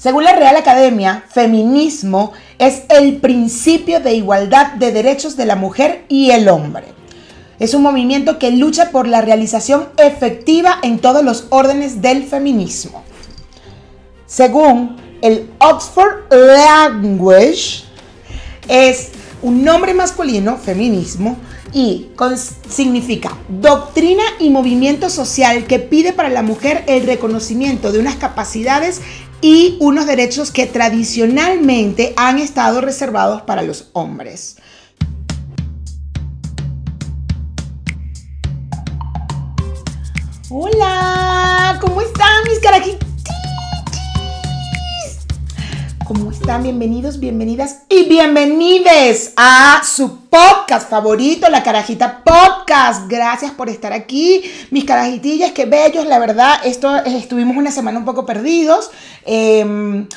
Según la Real Academia, feminismo es el principio de igualdad de derechos de la mujer y el hombre. Es un movimiento que lucha por la realización efectiva en todos los órdenes del feminismo. Según el Oxford Language, es un nombre masculino, feminismo, y significa doctrina y movimiento social que pide para la mujer el reconocimiento de unas capacidades y unos derechos que tradicionalmente han estado reservados para los hombres. Hola, ¿cómo están mis carajitos? ¿Cómo están? Bienvenidos, bienvenidas y bienvenides a su podcast favorito, La Carajita Podcast. Gracias por estar aquí, mis carajitillas, qué bellos. La verdad, esto, eh, estuvimos una semana un poco perdidos. Em,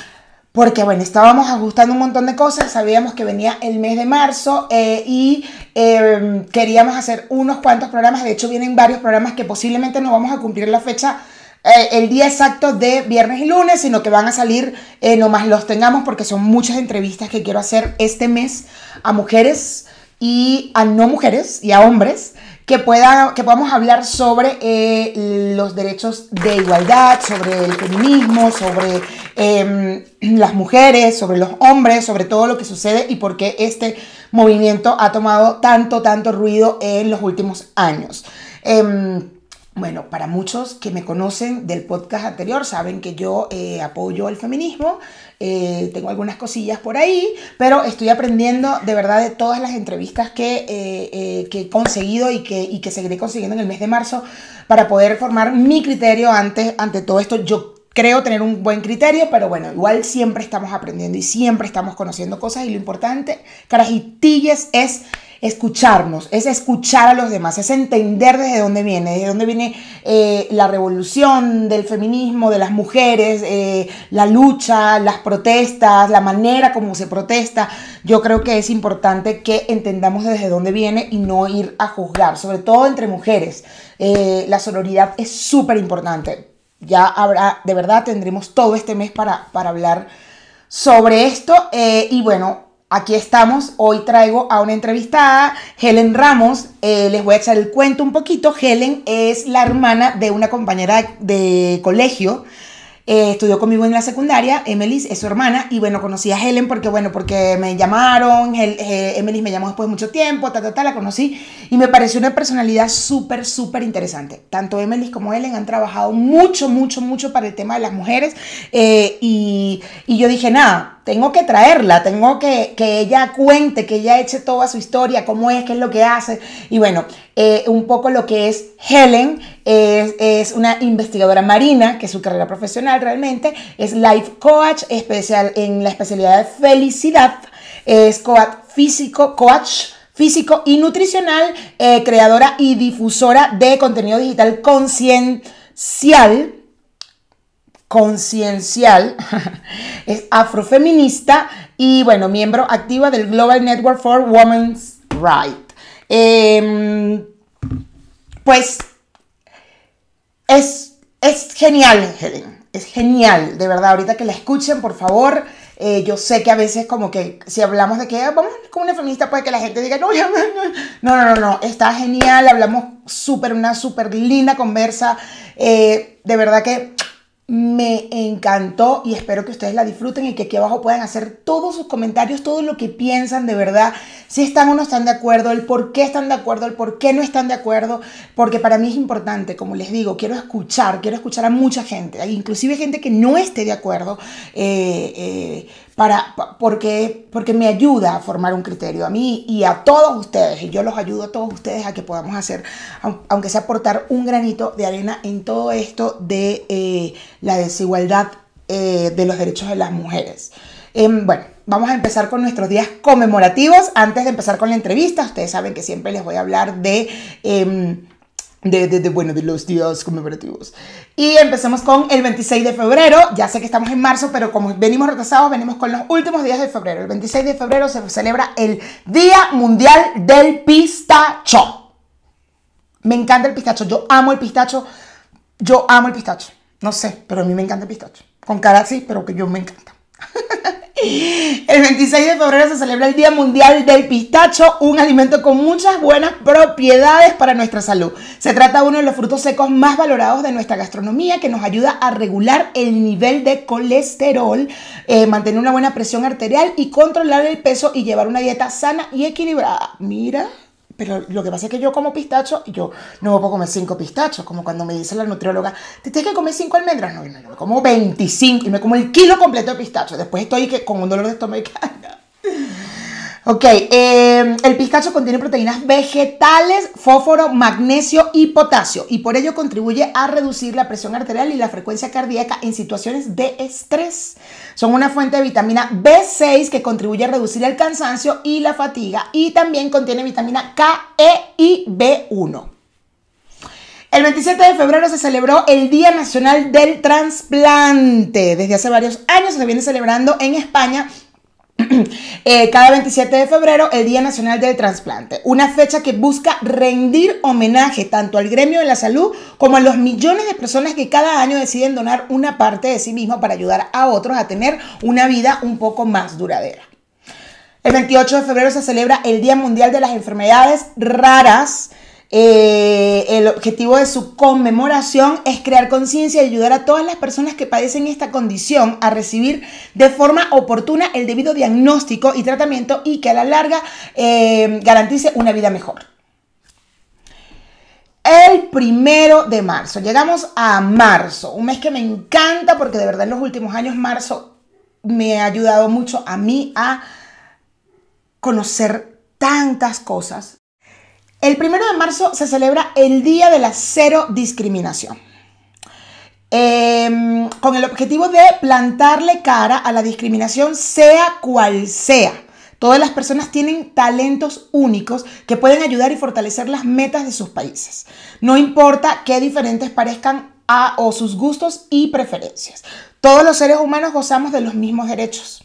porque bueno, estábamos ajustando un montón de cosas, sabíamos que venía el mes de marzo eh, y em, queríamos hacer unos cuantos programas, de hecho vienen varios programas que posiblemente no vamos a cumplir la fecha eh, el día exacto de viernes y lunes, sino que van a salir, eh, nomás los tengamos porque son muchas entrevistas que quiero hacer este mes a mujeres y a no mujeres y a hombres que, pueda, que podamos hablar sobre eh, los derechos de igualdad, sobre el feminismo, sobre em, las mujeres, sobre los hombres, sobre todo lo que sucede y por qué este movimiento ha tomado tanto, tanto ruido en los últimos años. Em, bueno, para muchos que me conocen del podcast anterior saben que yo eh, apoyo el feminismo, eh, tengo algunas cosillas por ahí, pero estoy aprendiendo de verdad de todas las entrevistas que, eh, que he conseguido y que, y que seguiré consiguiendo en el mes de marzo para poder formar mi criterio ante, ante todo esto. Yo creo tener un buen criterio, pero bueno, igual siempre estamos aprendiendo y siempre estamos conociendo cosas y lo importante, carajitillas, es escucharnos, es escuchar a los demás, es entender desde dónde viene, desde dónde viene eh, la revolución del feminismo, de las mujeres, eh, la lucha, las protestas, la manera como se protesta. Yo creo que es importante que entendamos desde dónde viene y no ir a juzgar, sobre todo entre mujeres. Eh, la sororidad es súper importante. Ya habrá, de verdad, tendremos todo este mes para, para hablar sobre esto. y bueno, Aquí estamos, hoy traigo a una entrevistada, Helen Ramos, eh, les voy a echar el cuento un poquito, Helen es la hermana de una compañera de colegio eh, estudió conmigo en la secundaria, Emily es su hermana, y bueno, conocí a Helen porque, bueno, porque me llamaron, eh, Emily me llamó después de mucho tiempo, ta, ta, ta, la conocí, y me pareció una personalidad súper, súper interesante. Tanto Emily como Helen han trabajado mucho, mucho, mucho para el tema de las mujeres, eh, y, y yo dije, nada, tengo que traerla, tengo que que ella cuente, que ella eche toda su historia, cómo es, qué es lo que hace. Y bueno, un poco lo que es Helen, es, una investigadora marina, que es su carrera profesional realmente, es life coach especial en la especialidad de felicidad, es coach físico, coach físico y nutricional, eh, creadora y difusora de contenido digital conciencial conciencial, es afrofeminista y bueno, miembro activa del Global Network for Women's Rights. Em, pues es, es genial, Helen, es genial, de verdad, ahorita que la escuchen, por favor. Eh, yo sé que a veces como que si hablamos de que ah, vamos con una feminista puede que la gente diga no, no, no, no, no, está genial, hablamos súper, una súper linda conversa, eh, de verdad que me encantó y espero que ustedes la disfruten y que aquí abajo puedan hacer todos sus comentarios, todo lo que piensan de verdad, si están o no están de acuerdo, el por qué están de acuerdo, el por qué no están de acuerdo, porque para mí es importante, como les digo, quiero escuchar, quiero escuchar a mucha gente, inclusive gente que no esté de acuerdo, eh, eh, para, porque, porque me ayuda a formar un criterio a mí y a todos ustedes, y yo los ayudo a todos ustedes a que podamos hacer, aunque sea aportar un granito de arena en todo esto de eh, la desigualdad eh, de los derechos de las mujeres. Em, bueno, vamos a empezar con nuestros días conmemorativos. Antes de empezar con la entrevista, ustedes saben que siempre les voy a hablar de... De, de, bueno, de los días conmemorativos. Y empecemos con el 26 de febrero. Ya sé que estamos en marzo, pero como venimos retrasados, venimos con los últimos días de febrero. El 26 de febrero se celebra el Día Mundial del Pistacho. Me encanta el pistacho. Yo amo el pistacho. Yo amo el pistacho. No sé, pero a mí me encanta el pistacho. Con cara así, pero que yo me encanta. El 26 de febrero se celebra el Día Mundial del Pistacho, un alimento con muchas buenas propiedades para nuestra salud. Se trata de uno de los frutos secos más valorados de nuestra gastronomía que nos ayuda a regular el nivel de colesterol, eh, mantener una buena presión arterial y controlar el peso y llevar una dieta sana y equilibrada. Mira. Pero lo que pasa es que yo como pistacho y yo no puedo comer cinco pistachos, como cuando me dice la nutrióloga, ¿te tienes que comer cinco almendras? No, no, yo me como 25 y me como el kilo completo de pistacho. Después estoy que, con un dolor de estómago. Ok, eh, el pistacho contiene proteínas vegetales, fósforo, magnesio y potasio y por ello contribuye a reducir la presión arterial y la frecuencia cardíaca en situaciones de estrés. Son una fuente de vitamina B6 que contribuye a reducir el cansancio y la fatiga y también contiene vitamina K, E y B1. El 27 de febrero se celebró el Día Nacional del Transplante. Desde hace varios años se viene celebrando en España Eh, cada 27 de febrero, el Día Nacional del Transplante, una fecha que busca rendir homenaje tanto al gremio de la salud como a los millones de personas que cada año deciden donar una parte de sí mismo para ayudar a otros a tener una vida un poco más duradera. El 28 de febrero se celebra el Día Mundial de las Enfermedades Raras eh, el objetivo de su conmemoración es crear conciencia y ayudar a todas las personas que padecen esta condición a recibir de forma oportuna el debido diagnóstico y tratamiento y que a la larga eh, garantice una vida mejor. El primero de marzo, llegamos a marzo, un mes que me encanta porque de verdad en los últimos años marzo me ha ayudado mucho a mí a conocer tantas cosas, el primero de marzo se celebra el Día de la Cero Discriminación. Em, con el objetivo de plantarle cara a la discriminación, sea cual sea. Todas las personas tienen talentos únicos que pueden ayudar y fortalecer las metas de sus países. No importa qué diferentes parezcan a o sus gustos y preferencias. Todos los seres humanos gozamos de los mismos derechos.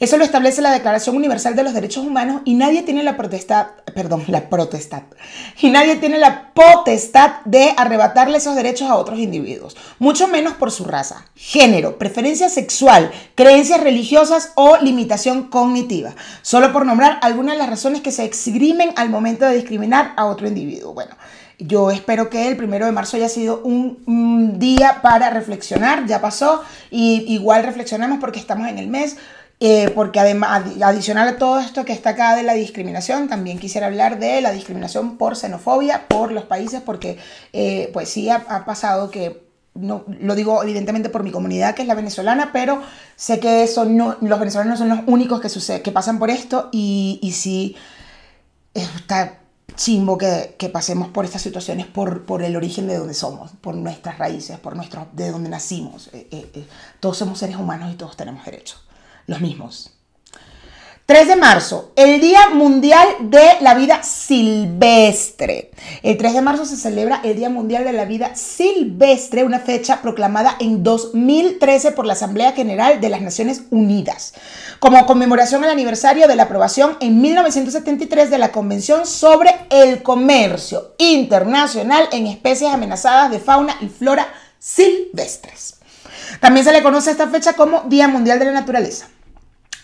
Eso lo establece la Declaración Universal de los Derechos Humanos y nadie tiene la protestad, perdón, la protestad, y nadie tiene la potestad de arrebatarle esos derechos a otros individuos, mucho menos por su raza, género, preferencia sexual, creencias religiosas o limitación cognitiva, solo por nombrar algunas de las razones que se exprimen al momento de discriminar a otro individuo. Bueno, yo espero que el primero de marzo haya sido un, un, día para reflexionar, ya pasó, y igual reflexionamos porque estamos en el mes. Eh, porque además, adicional a todo esto que está acá de la discriminación, también quisiera hablar de la discriminación por xenofobia por los países, porque eh, pues sí ha, pasado que, no, lo digo evidentemente por mi comunidad que es la venezolana, pero sé que son no, los venezolanos son los únicos que, sucede, que pasan por esto y, y sí está chimbo que, que, pasemos por estas situaciones por, por, el origen de donde somos, por nuestras raíces, por nuestro, de donde nacimos. Eh, todos somos seres humanos y todos tenemos derechos los mismos. 3 de marzo, el Día Mundial de la Vida Silvestre. El 3 de marzo se celebra el Día Mundial de la Vida Silvestre, una fecha proclamada en 2013 por la Asamblea General de las Naciones Unidas, como conmemoración al aniversario de la aprobación en 1973 de la Convención sobre el Comercio Internacional en Especies Amenazadas de Fauna y Flora Silvestres. También se le conoce a esta fecha como Día Mundial de la Naturaleza.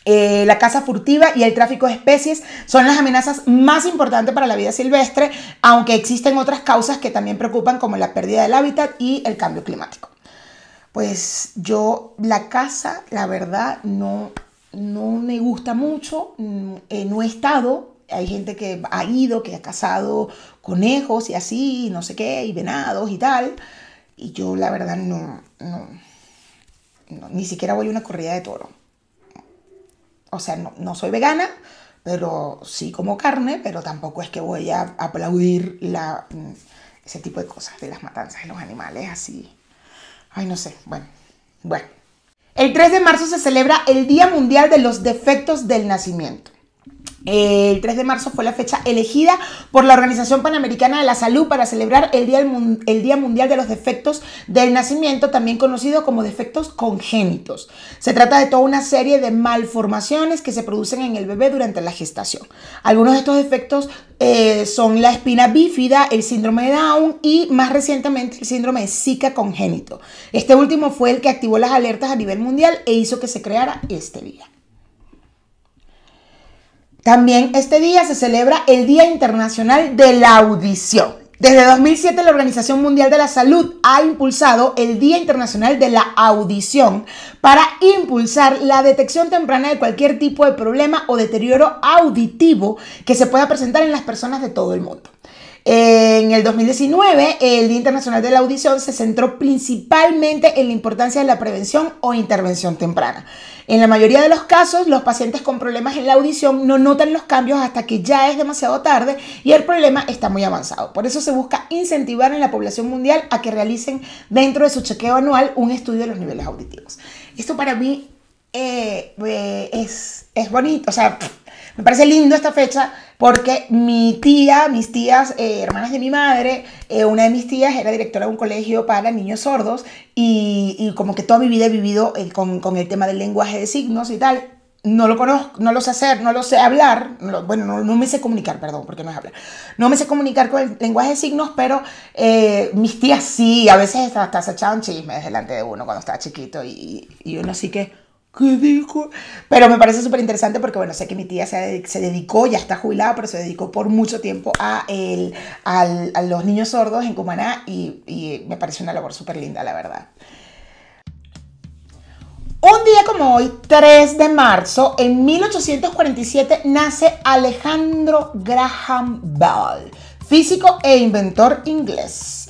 Eh, la caza furtiva y el tráfico de especies son las amenazas más importantes para la vida silvestre, aunque existen otras causas que también preocupan como la pérdida del hábitat y el cambio climático. Pues yo la caza, la verdad, no, no me gusta mucho, mm, eh, no he estado, hay gente que ha ido, que ha cazado conejos y así, no sé qué, y venados y tal, y yo la verdad no, no, ni siquiera voy a una corrida de toro o sea, no, soy vegana, pero sí como carne, pero tampoco es que voy a aplaudir la, mm, ese tipo de cosas de las matanzas de los animales así. Ay, no sé, bueno, bueno. El 3 de marzo se celebra el Día Mundial de los Defectos del Nacimiento. El 3 de marzo fue la fecha elegida por la Organización Panamericana de la Salud para celebrar el Día, el Día, Mundial de los Defectos del Nacimiento, también conocido como defectos congénitos. Se trata de toda una serie de malformaciones que se producen en el bebé durante la gestación. Algunos de estos defectos eh, son la espina bífida, el síndrome de Down y más recientemente el síndrome de Zika congénito. Este último fue el que activó las alertas a nivel mundial e hizo que se creara este día. También este día se celebra el Día Internacional de la Audición. Desde 2007 la Organización Mundial de la Salud ha impulsado el Día Internacional de la Audición para impulsar la detección temprana de cualquier tipo de problema o deterioro auditivo que se pueda presentar en las personas de todo el mundo. En el 2019, el Día Internacional de la Audición se centró principalmente en la importancia de la prevención o intervención temprana. En la mayoría de los casos, los pacientes con problemas en la audición no notan los cambios hasta que ya es demasiado tarde y el problema está muy avanzado. Por eso se busca incentivar en la población mundial a que realicen dentro de su chequeo anual un estudio de los niveles auditivos. Esto para mí eh, eh, es, es bonito, o sea, me parece lindo esta fecha porque mi tía, mis tías, eh, hermanas de mi madre, eh, una de mis tías era directora de un colegio para niños sordos y, como que toda mi vida he vivido eh, con, el tema del lenguaje de signos y tal. No lo conozco, no lo sé hacer, no lo sé hablar, bueno, no, me sé comunicar, perdón, porque no es hablar. No me sé comunicar con el lenguaje de signos, pero mis tías sí, a veces hasta, se echaban chismes delante de uno cuando estaba chiquito y, y uno sí que ¿Qué dijo? Pero me parece súper interesante porque, bueno, sé que mi tía se, dedicó, ya está jubilada, pero se dedicó por mucho tiempo a, el, a los niños sordos en Cumaná y, y me parece una labor súper linda, la verdad. Un día como hoy, 3 de marzo, en 1847, nace Alejandro Graham Bell, físico e inventor inglés.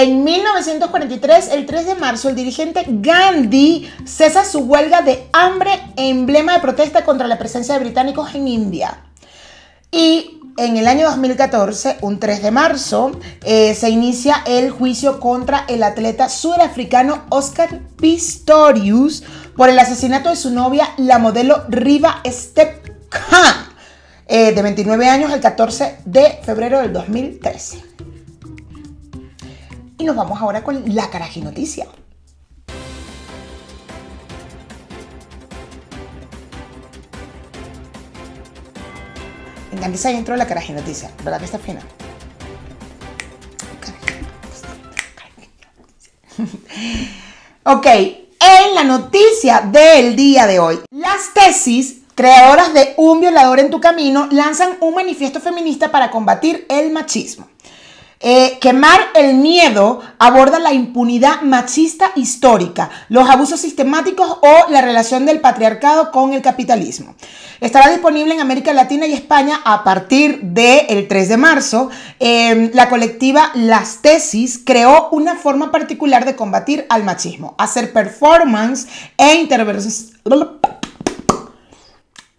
En 1943, el 3 de marzo, el dirigente Gandhi cesa su huelga de hambre, emblema de protesta contra la presencia de británicos en India. Y en el año 2014, un 3 de marzo, eh, se inicia el juicio contra el atleta sudafricano Oscar Pistorius por el asesinato de su novia, la modelo Riva Step Khan, eh, de 29 años, el 14 de febrero del 2013. Y nos vamos ahora con la noticia. Me encanta esa intro de la noticia, ¿verdad que está fina? ok, en la noticia del día de hoy, las tesis creadoras de Un violador en tu camino lanzan un manifiesto feminista para combatir el machismo. Eh, quemar el miedo aborda la impunidad machista histórica, los abusos sistemáticos o la relación del patriarcado con el capitalismo. Estará disponible en América Latina y España a partir del 3 de marzo. Em, la colectiva Las Tesis creó una forma particular de combatir al machismo, hacer performance e intervención.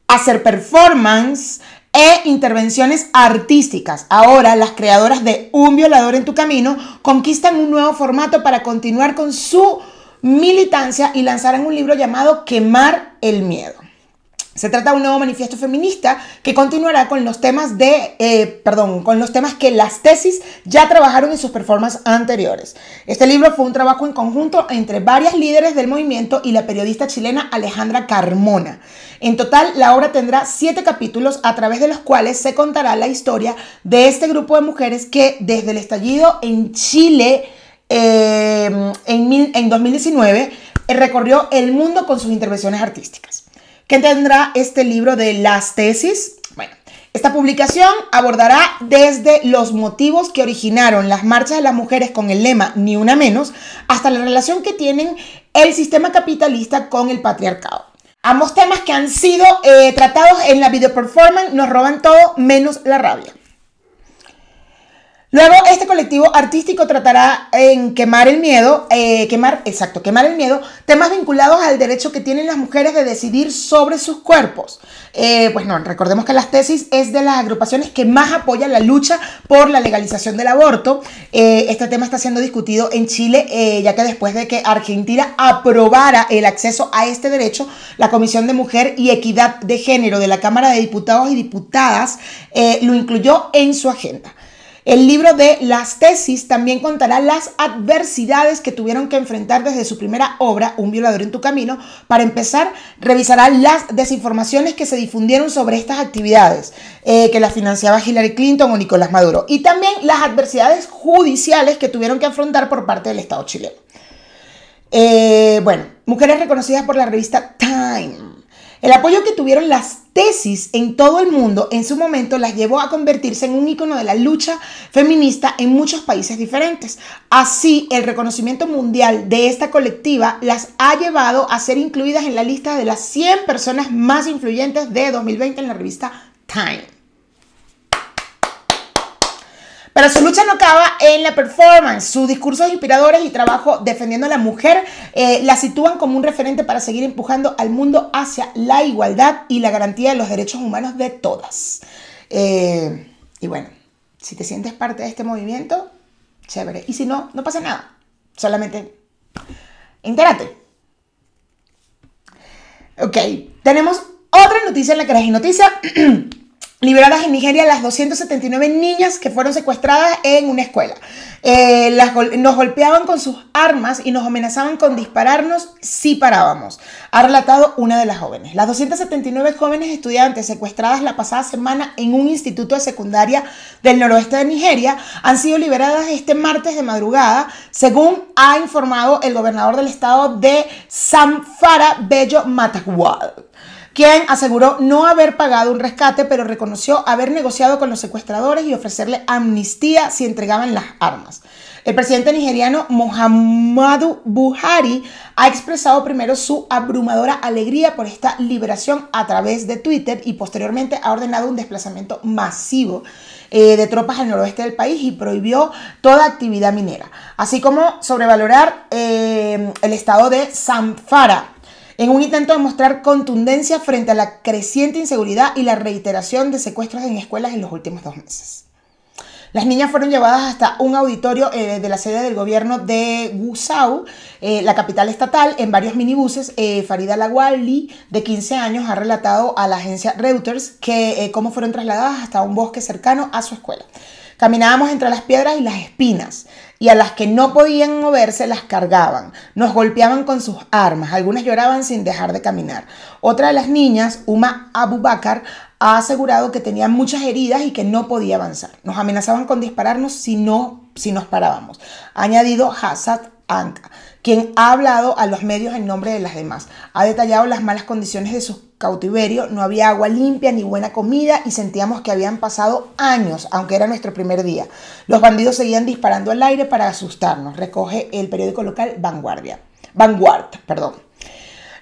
Hacer performance e intervenciones artísticas. Ahora las creadoras de Un violador en tu camino conquistan un nuevo formato para continuar con su militancia y lanzarán un libro llamado Quemar el Miedo. Se trata de un nuevo manifiesto feminista que continuará con los temas de, eh, perdón, con los temas que las tesis ya trabajaron en sus performances anteriores. Este libro fue un trabajo en conjunto entre varias líderes del movimiento y la periodista chilena Alejandra Carmona. En total, la obra tendrá siete capítulos a través de los cuales se contará la historia de este grupo de mujeres que desde el estallido en Chile eh, en, en 2019 recorrió el mundo con sus intervenciones artísticas. ¿Qué tendrá este libro de las tesis? Bueno, esta publicación abordará desde los motivos que originaron las marchas de las mujeres con el lema Ni una menos, hasta la relación que tienen el sistema capitalista con el patriarcado. Ambos temas que han sido eh, tratados en la video performance nos roban todo menos la rabia. Luego, este colectivo artístico tratará en quemar el miedo, eh, quemar, exacto, quemar el miedo, temas vinculados al derecho que tienen las mujeres de decidir sobre sus cuerpos. Eh, pues no, recordemos que las tesis es de las agrupaciones que más apoyan la lucha por la legalización del aborto. Eh, este tema está siendo discutido en Chile, ya que después de que Argentina aprobara el acceso a este derecho, la Comisión de Mujer y Equidad de Género de la Cámara de Diputados y Diputadas lo incluyó en su agenda. El libro de las tesis también contará las adversidades que tuvieron que enfrentar desde su primera obra, Un violador en tu camino. Para empezar, revisará las desinformaciones que se difundieron sobre estas actividades, eh, que las financiaba Hillary Clinton o Nicolás Maduro, y también las adversidades judiciales que tuvieron que afrontar por parte del Estado chileno. Eh, bueno, mujeres reconocidas por la revista Time el apoyo que tuvieron las tesis en todo el mundo en su momento las llevó a convertirse en un icono de la lucha feminista en muchos países diferentes. Así, el reconocimiento mundial de esta colectiva las ha llevado a ser incluidas en la lista de las 100 personas más influyentes de 2020 en la revista Time. Pero su lucha no acaba en la performance. Sus discursos inspiradores y trabajo defendiendo a la mujer eh, la sitúan como un referente para seguir empujando al mundo hacia la igualdad y la garantía de los derechos humanos de todas. Eh, y bueno, si te sientes parte de este movimiento, chévere. Y si no, no pasa nada. Solamente entérate. Ok, tenemos otra noticia en la que noticia. liberadas en Nigeria las 279 niñas que fueron secuestradas en una escuela. Eh, nos golpeaban con sus armas y nos amenazaban con dispararnos si parábamos, ha relatado una de las jóvenes. Las 279 jóvenes estudiantes secuestradas la pasada semana en un instituto de secundaria del noroeste de Nigeria han sido liberadas este martes de madrugada, según ha informado el gobernador del estado de Samfara, Bello Matagwal quien aseguró no haber pagado un rescate, pero reconoció haber negociado con los secuestradores y ofrecerle amnistía si entregaban las armas. El presidente nigeriano Muhammadu Buhari ha expresado primero su abrumadora alegría por esta liberación a través de Twitter y posteriormente ha ordenado un desplazamiento masivo eh, de tropas al noroeste del país y prohibió toda actividad minera, así como sobrevalorar eh, el estado de Zamfara en un intento de mostrar contundencia frente a la creciente inseguridad y la reiteración de secuestros en escuelas en los últimos dos meses. Las niñas fueron llevadas hasta un auditorio eh, de la sede del gobierno de Gusau, eh, la capital estatal, en varios minibuses. Eh, Farida Lawali, de 15 años, ha relatado a la agencia Reuters que cómo fueron trasladadas hasta un bosque cercano a su escuela. Caminábamos entre las piedras y las espinas, y a las que no podían moverse las cargaban, nos golpeaban con sus armas, algunas lloraban sin dejar de caminar. Otra de las niñas, Uma Abubakar, ha asegurado que tenía muchas heridas y que no podía avanzar. Nos amenazaban con dispararnos si no si nos parábamos. Ha añadido Hassad Anka, quien ha hablado a los medios en nombre de las demás. Ha detallado las malas condiciones de su cautiverio, no había agua limpia ni buena comida y sentíamos que habían pasado años, aunque era nuestro primer día. Los bandidos seguían disparando al aire para asustarnos, recoge el periódico local Vanguardia. Vanguard, perdón.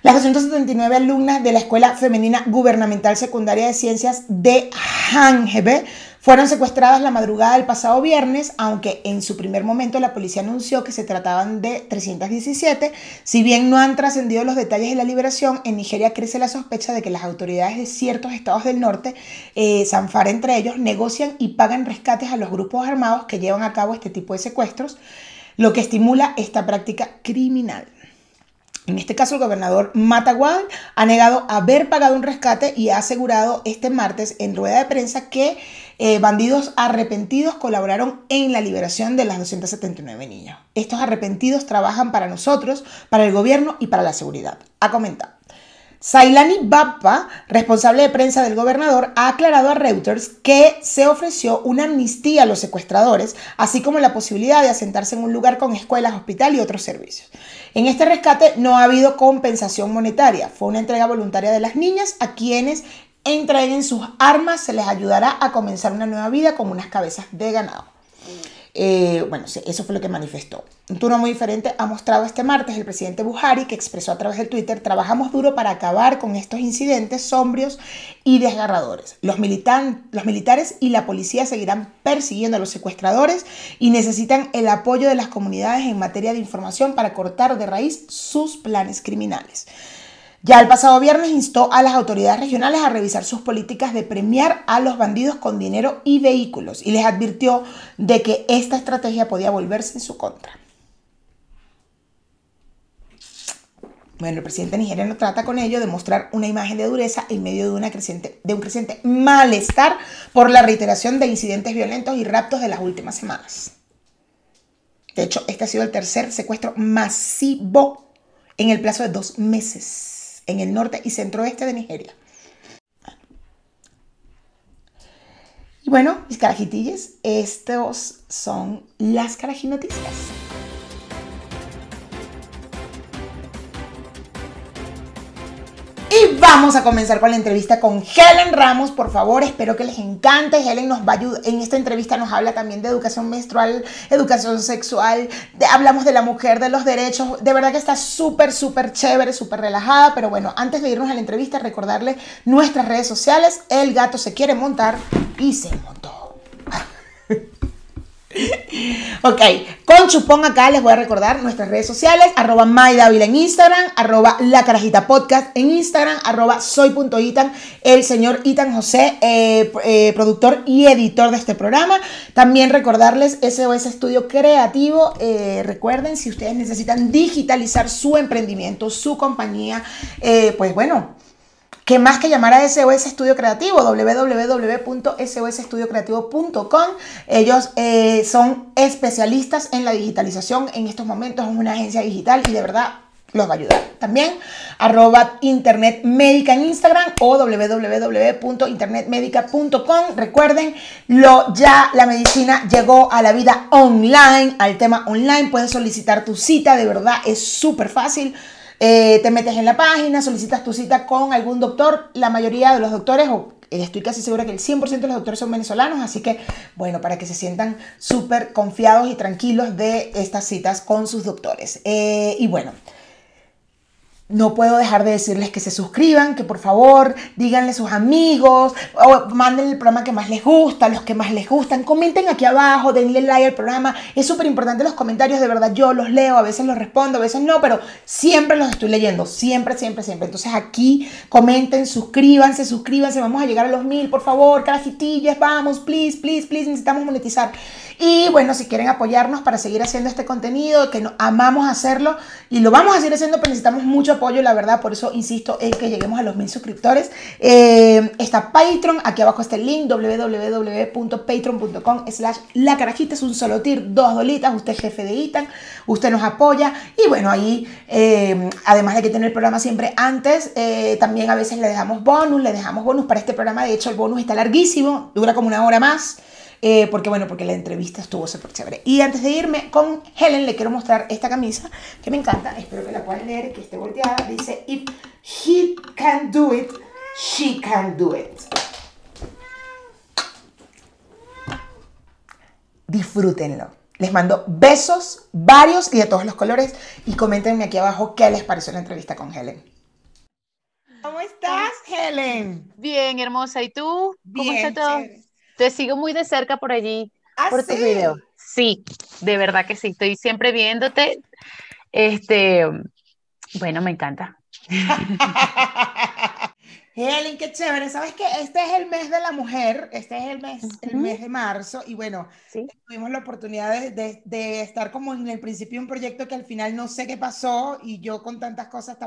Las 279 alumnas de la Escuela Femenina Gubernamental Secundaria de Ciencias de Hangebe fueron secuestradas la madrugada del pasado viernes, aunque en su primer momento la policía anunció que se trataban de 317. Si bien no han trascendido los detalles de la liberación, en Nigeria crece la sospecha de que las autoridades de ciertos estados del norte, eh, entre ellos, negocian y pagan rescates a los grupos armados que llevan a cabo este tipo de secuestros, lo que estimula esta práctica criminal. En este caso, el gobernador Matagual ha negado haber pagado un rescate y ha asegurado este martes en rueda de prensa que eh, bandidos arrepentidos colaboraron en la liberación de las 279 niñas. Estos arrepentidos trabajan para nosotros, para el gobierno y para la seguridad. Ha comentado. Sailani Bappa, responsable de prensa del gobernador, ha aclarado a Reuters que se ofreció una amnistía a los secuestradores, así como la posibilidad de asentarse en un lugar con escuelas, hospital y otros servicios. En este rescate no ha habido compensación monetaria, fue una entrega voluntaria de las niñas a quienes entreguen sus armas, se les ayudará a comenzar una nueva vida con unas cabezas de ganado. Eh, bueno, eso fue lo que manifestó. Un turno muy diferente ha mostrado este martes el presidente Buhari, que expresó a través de Twitter, trabajamos duro para acabar con estos incidentes sombrios y desgarradores. Los, los militares y la policía seguirán persiguiendo a los secuestradores y necesitan el apoyo de las comunidades en materia de información para cortar de raíz sus planes criminales. Ya el pasado viernes instó a las autoridades regionales a revisar sus políticas de premiar a los bandidos con dinero y vehículos y les advirtió de que esta estrategia podía volverse en su contra. Bueno, el presidente nigeriano trata con ello de mostrar una imagen de dureza en medio de, de un creciente malestar por la reiteración de incidentes violentos y raptos de las últimas semanas. De hecho, este ha sido el tercer secuestro masivo en el plazo de dos meses en el norte y centroeste de Nigeria. Y bueno, mis carajitillas, estos son las carajinoticias. Vamos a comenzar con la entrevista con Helen Ramos, por favor, espero que les encante. Helen nos va a ayudar, en esta entrevista nos habla también de educación menstrual, educación sexual, hablamos de la mujer, de los derechos, de verdad que está súper, súper chévere, súper relajada, pero bueno, antes de irnos a la entrevista, recordarles nuestras redes sociales, el gato se quiere montar y se montó. Ok, con Chupón acá les voy a recordar nuestras redes sociales, arroba en Instagram, arroba La Carajita Podcast en Instagram, arroba soy.itan, el señor Itan José, eh, eh, productor y editor de este programa. También recordarles SOS Estudio Creativo, eh, recuerden si ustedes necesitan digitalizar su emprendimiento, su compañía, pues bueno, ¿Qué más que llamar a SOS Estudio Creativo? www.sosestudiocreativo.com. Ellos eh, son especialistas en la digitalización. En estos momentos es una agencia digital y de verdad los va a ayudar. También arroba Internet Médica en Instagram o www.internetmedica.com. Recuerden, lo, ya la medicina llegó a la vida online, al tema online. Puedes solicitar tu cita, de verdad es súper fácil. Eh, te metes en la página, solicitas tu cita con algún doctor. La mayoría de los doctores, o eh, estoy casi segura que el 100% de los doctores son venezolanos, así que bueno, para que se sientan súper confiados y tranquilos de estas citas con sus doctores. Eh, y bueno. No puedo dejar de decirles que se suscriban, que por favor díganle a sus amigos, o manden el programa que más les gusta, los que más les gustan, comenten aquí abajo, denle like al programa. Es súper importante los comentarios, de verdad yo los leo, a veces los respondo, a veces no, pero siempre los estoy leyendo, siempre, siempre, siempre. Entonces aquí comenten, suscríbanse, suscríbanse, vamos a llegar a los mil, por favor, carajitillas, vamos, please, please, please, necesitamos monetizar. Y bueno, si quieren apoyarnos para seguir haciendo este contenido, que no, amamos hacerlo y lo vamos a seguir haciendo, pero necesitamos mucho apoyo, la verdad, por eso insisto en que lleguemos a los mil suscriptores. Eh, está Patreon, aquí abajo está el link, www.patreon.com slash la carajita, es un solo tir, dos dolitas, usted es jefe de ITAN, usted nos apoya y bueno, ahí, eh, además de que tener el programa siempre antes, eh, también a veces le dejamos bonus, le dejamos bonus para este programa, de hecho el bonus está larguísimo, dura como una hora más. Eh, porque bueno, porque la entrevista estuvo súper chévere. Y antes de irme con Helen, le quiero mostrar esta camisa que me encanta, espero que la puedan leer, que esté volteada. Dice, if he can do it, she can do it. Disfrútenlo. Les mando besos, varios y de todos los colores. Y coméntenme aquí abajo qué les pareció la entrevista con Helen. ¿Cómo estás, Helen? Bien, hermosa. ¿Y tú? ¿Cómo está todo? Te sigo muy de cerca por allí, ¿Ah, por tu video. Sí, de verdad que sí, estoy siempre viéndote. Este, bueno, me encanta. Helen, qué chévere. Sabes que este es el mes de la mujer, este es el mes, el mes de marzo, y bueno, tuvimos la oportunidad de, de, estar como en el principio un proyecto que al final no sé qué pasó, y yo con tantas cosas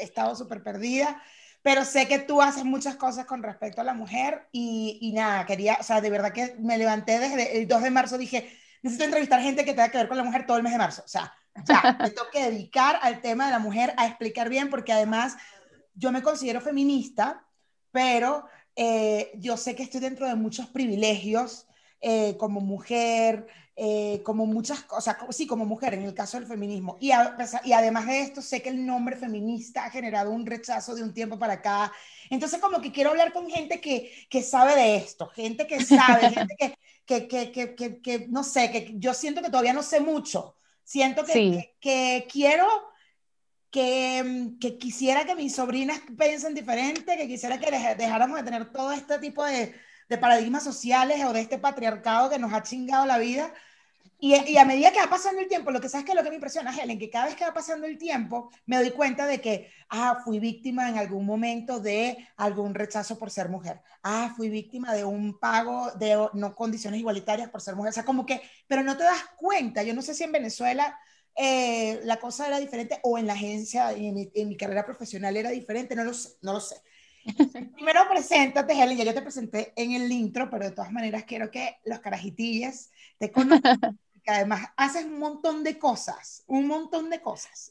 he estado súper perdida pero sé que tú haces muchas cosas con respecto a la mujer y, y, nada, quería, o sea, de verdad que me levanté desde el 2 de marzo, dije, necesito entrevistar gente que tenga que ver con la mujer todo el mes de marzo, o sea, ya, me tengo que dedicar al tema de la mujer, a explicar bien, porque además yo me considero feminista, pero eh, yo sé que estoy dentro de muchos privilegios eh, como mujer, eh, como muchas cosas, sí, como mujer en el caso del feminismo. Y, y además de esto, sé que el nombre feminista ha generado un rechazo de un tiempo para acá. Entonces, como que quiero hablar con gente que, que sabe de esto, gente que sabe, gente que, que, que, que, que, no sé, que yo siento que todavía no sé mucho. Siento que, que, quiero que, que, quisiera que mis sobrinas piensen diferente, que quisiera que dejáramos de tener todo este tipo de, de paradigmas sociales o de este patriarcado que nos ha chingado la vida. Y, y, a medida que va pasando el tiempo, lo que sabes que lo que me impresiona, Helen, que cada vez que va pasando el tiempo, me doy cuenta de que, ah, fui víctima en algún momento de algún rechazo por ser mujer. Ah, fui víctima de un pago de no condiciones igualitarias por ser mujer. O sea, como que, pero no te das cuenta. Yo no sé si en Venezuela eh, la cosa era diferente o en la agencia en mi, en mi carrera profesional era diferente, no lo, no lo sé. Primero preséntate, Helen, ya yo te presenté en el intro, pero de todas maneras quiero que los carajitillas te conozcan. que además haces un montón de cosas, un montón de cosas.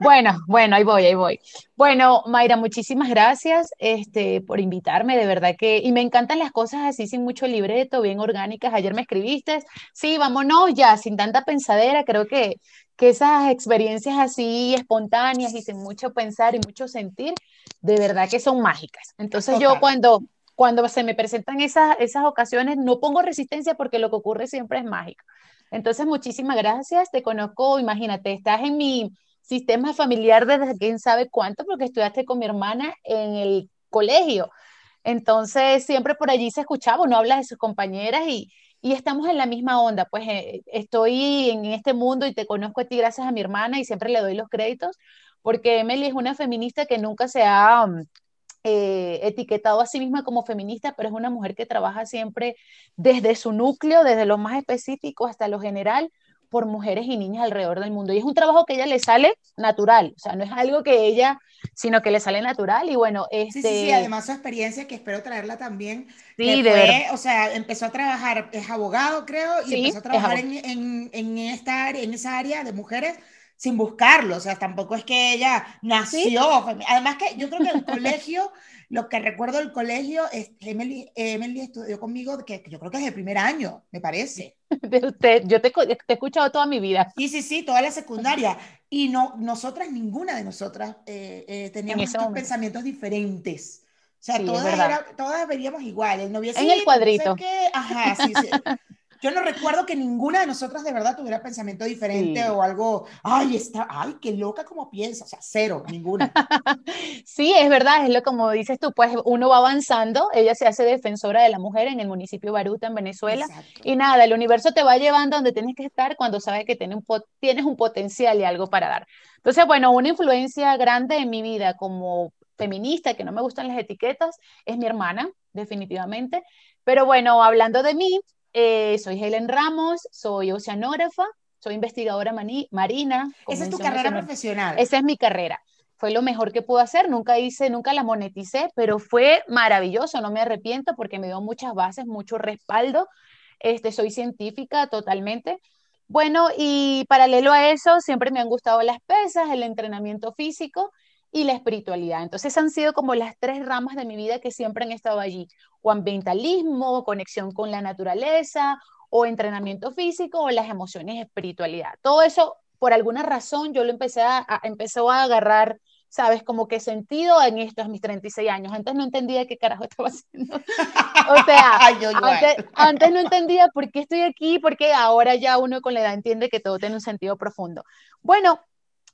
Bueno, bueno, ahí voy, ahí voy. Bueno, Mayra, muchísimas gracias este, por invitarme, de verdad que, y me encantan las cosas así sin mucho libreto, bien orgánicas. Ayer me escribiste, sí, vámonos ya, sin tanta pensadera, creo que que esas experiencias así espontáneas y sin mucho pensar y mucho sentir, de verdad que son mágicas. Entonces yo cuando, cuando se me presentan esas, esas ocasiones no pongo resistencia porque lo que ocurre siempre es mágico. Entonces muchísimas gracias, te conozco, imagínate, estás en mi sistema familiar desde quién sabe cuánto porque estudiaste con mi hermana en el colegio. Entonces siempre por allí se escuchaba, uno habla de sus compañeras y, y estamos en la misma onda, pues eh, estoy en este mundo y te conozco a ti gracias a mi hermana y siempre le doy los créditos, porque Emily es una feminista que nunca se ha mm, eh, etiquetado a sí misma como feminista, pero es una mujer que trabaja siempre desde su núcleo, desde lo más específico hasta lo general, por mujeres y niñas alrededor del mundo. Y es un trabajo que ella le sale natural, o sea, no es algo que ella, sino que le sale natural. Y bueno, este... Sí, sí, sí, además su experiencia, que espero traerla también. Sí, de fue, O sea, empezó a trabajar, es abogado, creo, y empezó a trabajar en, en, en, esta área, en esa área de mujeres sin buscarlo, o sea, tampoco es que ella nació, además que yo creo que el colegio lo que recuerdo del colegio es Emily, Emily estudió conmigo, que yo creo que es el primer año, me parece. De usted, yo te, te, he escuchado toda mi vida. Sí, sí, sí, toda la secundaria. Y no, nosotras, ninguna de nosotras eh, eh, teníamos estos pensamientos diferentes. O sea, todas, todas veríamos igual. El novio, en el cuadrito. Ajá, sí, sí. Yo no recuerdo que ninguna de nosotras de verdad tuviera pensamiento diferente o algo, ay, está, ay, qué loca como piensa, o sea, cero, ninguna. sí, es verdad, es lo como dices tú, pues uno va avanzando, ella se hace defensora de la mujer en el municipio Baruta, en Venezuela, y nada, el universo te va llevando donde tienes que estar cuando sabes que tienes un, tienes un potencial y algo para dar. Entonces, bueno, una influencia grande en mi vida como feminista, que no me gustan las etiquetas, es mi hermana, definitivamente. Pero bueno, hablando de mí, eh, soy Helen Ramos, soy oceanógrafa, soy investigadora marina. Esa es tu carrera profesional. Esa es mi carrera. Fue lo mejor que pude hacer, nunca hice, nunca la moneticé, pero fue maravilloso, no me arrepiento porque me dio muchas bases, mucho respaldo. Este, soy científica totalmente. Bueno, y paralelo a eso, siempre me han gustado las pesas, el entrenamiento físico y la espiritualidad. Entonces han sido como las tres ramas de mi vida que siempre han estado allí, o ambientalismo, conexión con la naturaleza, o entrenamiento físico, o las emociones, espiritualidad. Todo eso, por alguna razón, yo lo empecé a, empezó a agarrar, ¿sabes? Como que sentido en estos mis 36 años. Antes no entendía qué carajo estaba haciendo. o sea, antes, antes, no entendía por qué estoy aquí, porque ahora ya uno con la edad entiende que todo tiene un sentido profundo. Bueno,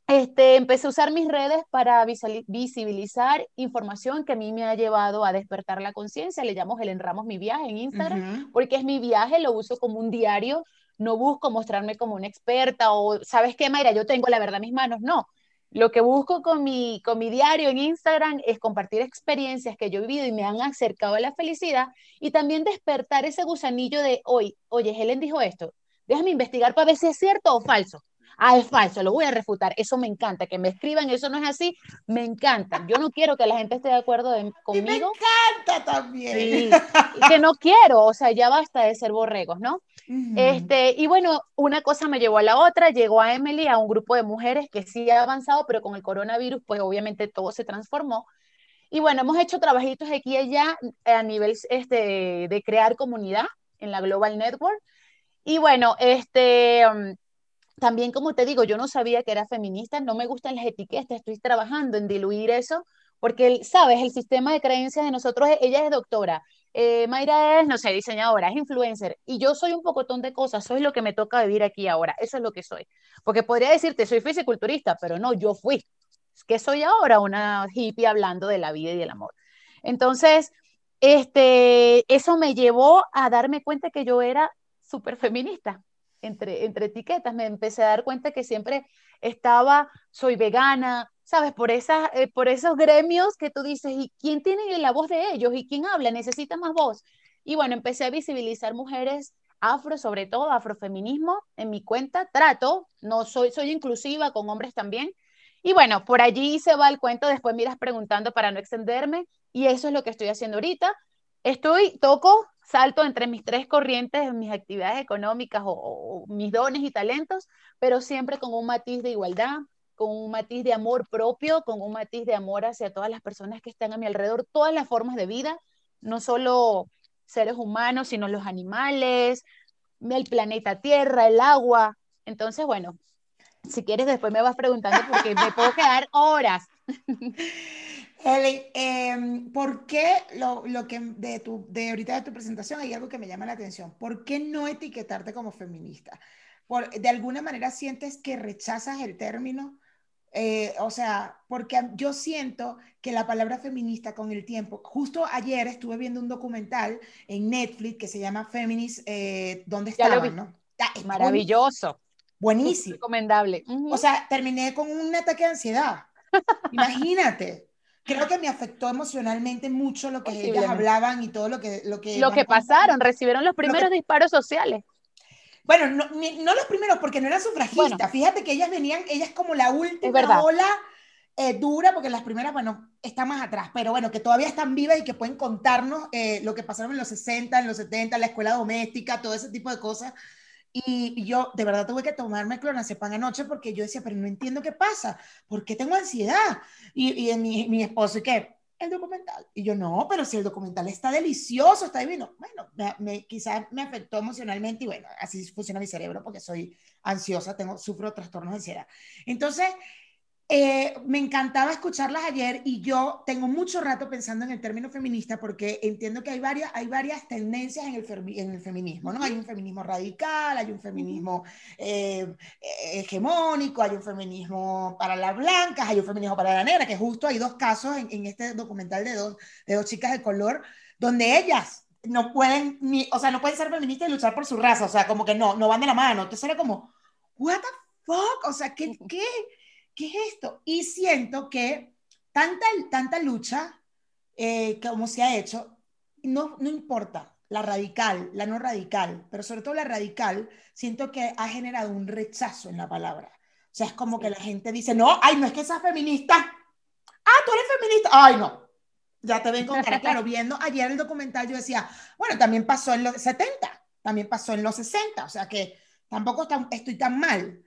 este, empecé a usar mis redes para visibilizar información que a mí me ha llevado a despertar la conciencia. Le llamo Helen Ramos mi viaje en Instagram, porque es mi viaje, lo uso como un diario, no busco mostrarme como una experta o, ¿sabes qué, Mayra? Yo tengo la verdad en mis manos. No, lo que busco con mi, con mi diario en Instagram es compartir experiencias que yo he vivido y me han acercado a la felicidad y también despertar ese gusanillo de hoy, oye, Helen dijo esto, déjame investigar para ver si es cierto o falso ah, es falso, lo voy a refutar. Eso me encanta, que me escriban, eso no es así, me encanta. Yo no quiero que la gente esté de acuerdo conmigo. Y me encanta también. Sí, que no quiero, o sea, ya basta de ser borregos, ¿no? este, y bueno, una cosa me llevó a la otra, llegó a Emily, a un grupo de mujeres que sí ha avanzado, pero con el coronavirus, pues obviamente todo se transformó. Y bueno, hemos hecho trabajitos aquí y allá a nivel este, de crear comunidad en la Global Network Y bueno, este, mm, también como te digo, yo no sabía que era feminista, no me gustan las etiquetas, estoy trabajando en diluir eso, porque, sabes, el sistema de creencias de nosotros, ella es doctora, eh, Mayra es, no sé, diseñadora, es influencer, y yo soy un pocotón de cosas, soy lo que me toca vivir aquí ahora, eso es lo que soy. Porque podría decirte, soy fisiculturista, pero no, yo fui. ¿Qué soy ahora? Una hippie hablando de la vida y del amor. Entonces, este, eso me llevó a darme cuenta que yo era súper feminista, entre, entre etiquetas. Me empecé a dar cuenta que siempre estaba, soy vegana, ¿sabes? Por, esas, eh, por esos gremios que tú dices, ¿y quién tiene la voz de ellos? ¿Y quién habla? Necesita más voz. Y bueno, empecé a visibilizar mujeres afro, sobre todo afrofeminismo, en mi cuenta. Trato, no soy, soy inclusiva con hombres también. Y bueno, por allí se va el cuento, después miras preguntando para no extenderme, y eso es lo que estoy haciendo ahorita. Estoy, toco, salto entre mis tres corrientes, mis actividades económicas o, mis dones y talentos, pero siempre con un matiz de igualdad, con un matiz de amor propio, con un matiz de amor hacia todas las personas que están a mi alrededor, todas las formas de vida, no solo seres humanos, sino los animales, el planeta Tierra, el agua. Entonces, bueno, si quieres después me vas preguntando porque me puedo quedar horas. Helen, em, ¿por qué lo, lo, que de, tu, de ahorita de tu presentación hay algo que me llama la atención? ¿Por qué no etiquetarte como feminista? Por, ¿De alguna manera sientes que rechazas el término? Eh, o sea, porque yo siento que la palabra feminista con el tiempo, justo ayer estuve viendo un documental en Netflix que se llama Feminist, eh, ¿dónde estaban? ¿no? Maravilloso. Buenísimo. Recomendable. O sea, terminé con un ataque de ansiedad. Imagínate creo que me afectó emocionalmente mucho lo que ellas hablaban y todo lo que... Lo que, lo que pasaron, recibieron los primeros disparos sociales. Bueno, no, no, los primeros porque no eran sufragistas. Fíjate que ellas venían, ellas como la última ola eh, dura, porque las primeras, bueno, están más atrás, pero bueno, que todavía están vivas y que pueden contarnos eh, lo que pasaron en los 60, en los 70, la escuela doméstica, todo ese tipo de cosas. Y, yo de verdad tuve que tomarme clonazepam anoche porque yo decía, pero no entiendo qué pasa, ¿por qué tengo ansiedad? Y, y mi, mi esposo, ¿y qué? El documental. Y yo, no, pero si el documental está delicioso, está divino. Bueno, me, quizás me afectó emocionalmente y bueno, así funciona mi cerebro porque soy ansiosa, tengo, sufro trastornos de ansiedad. Entonces, eh, me encantaba escucharlas ayer y yo tengo mucho rato pensando en el término feminista porque entiendo que hay varias, hay varias tendencias en el, en el feminismo, ¿no? Hay un feminismo radical, hay un feminismo eh, hegemónico, hay un feminismo para las blancas, hay un feminismo para la negra, que justo hay dos casos en, en este documental de dos, de dos chicas de color donde ellas no pueden, ni, o sea, no pueden ser feministas y luchar por su raza, o sea, como que no, no van de la mano. Entonces era como, what the fuck, o sea, ¿qué? qué ¿qué es esto? Y siento que tanta, tanta lucha eh, como se ha hecho, no, no importa la radical, la no radical, pero sobre todo la radical, siento que ha generado un rechazo en la palabra. O sea, es como que la gente dice, no, ay, no es que seas feminista. Ah, tú eres feminista. Ay, no. Ya te ven con cara. Claro, viendo ayer el documental, yo decía, bueno, también pasó en los 70, también pasó en los 60, o sea que tampoco estoy tan mal.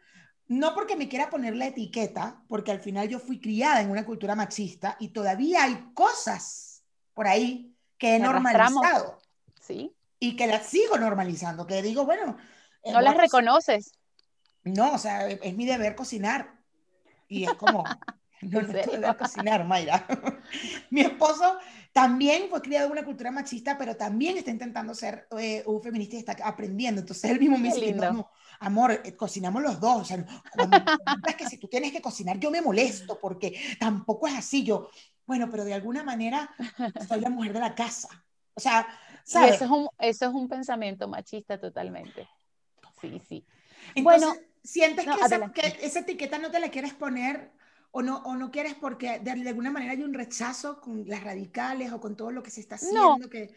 No porque me quiera poner la etiqueta, porque al final yo fui criada en una cultura machista y todavía hay cosas por ahí que he normalizado. Sí. Y que las sigo normalizando, que digo, bueno. No las reconoces. No, o sea, es mi deber cocinar. Y es como, no, no deber cocinar, Mayra. mi esposo también fue criado en una cultura machista, pero también está intentando ser eh, un feminista y está aprendiendo. Entonces él mismo me dice, no, amor, eh, cocinamos los dos. O sea, es que si tú tienes que cocinar, yo me molesto porque tampoco es así. Yo, bueno, pero de alguna manera soy la mujer de la casa. O sea, ¿sabes? eso, es un, eso es un pensamiento machista totalmente. Sí, sí. bueno, ¿sientes que, esa, que, esa, etiqueta no te la quieres poner o no, o no quieres porque de, alguna manera hay un rechazo con las radicales o con todo lo que se está haciendo? No. Que,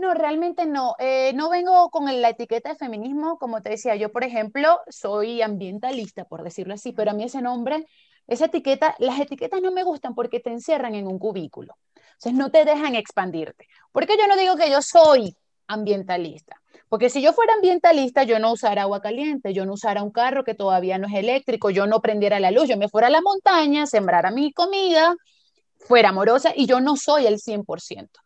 no, realmente no. Eh, no vengo con la etiqueta de feminismo, como te decía, yo por ejemplo soy ambientalista, por decirlo así, pero a mí ese nombre, esa etiqueta, las etiquetas no me gustan porque te encierran en un cubículo. Entonces no te dejan expandirte. Porque yo no digo que yo soy ambientalista. Porque si yo fuera ambientalista, yo no usara agua caliente, yo no usara un carro que todavía no es eléctrico, yo no prendiera la luz, yo me fuera a la montaña, sembrara mi comida, fuera amorosa y yo no soy el 100%.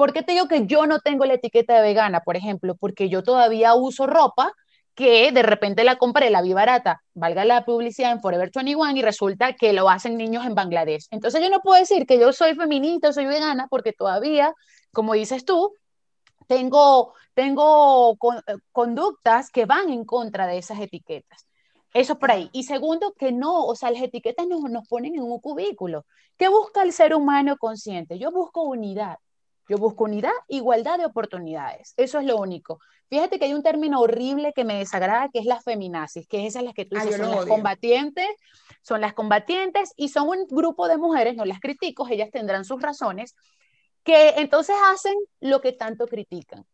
¿Por qué te digo que yo no tengo la etiqueta de vegana, por ejemplo? Porque yo todavía uso ropa que de repente la compré, la vi barata, valga la publicidad en Forever 21 y resulta que lo hacen niños en Bangladesh. Entonces yo no puedo decir que yo soy feminista, soy vegana, porque todavía, como dices tú, tengo, tengo eh, conductas que van en contra de esas etiquetas. Eso por ahí. Y segundo, que no, o sea, las etiquetas nos, nos ponen en un cubículo. ¿Qué busca el ser humano consciente? Yo busco unidad. Yo busco unidad, igualdad de oportunidades. Eso es lo único. Fíjate que hay un término horrible que me desagrada, que es la feminazis, que es esa las que tú dices, son las combatientes, son las combatientes y son un grupo de mujeres, no las critico, ellas tendrán sus razones, que entonces hacen lo que tanto critican.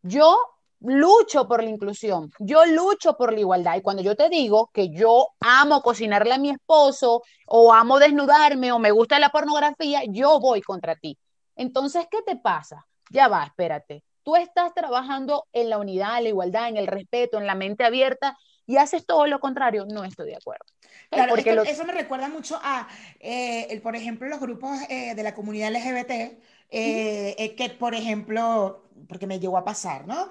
Yo lucho por la inclusión, yo lucho por la igualdad. Y cuando yo te digo que yo amo cocinarle a mi esposo o amo desnudarme o me gusta la pornografía, yo voy contra ti. Entonces, ¿qué te pasa? Ya va, espérate. Tú estás trabajando en la unidad, en la igualdad, en el respeto, en la mente abierta y haces todo lo contrario. No estoy de acuerdo. Claro, Porque eso me recuerda mucho a, eh, el, por ejemplo, los grupos eh, de la comunidad LGBT, eh, que, por ejemplo, porque me llegó a pasar, ¿no?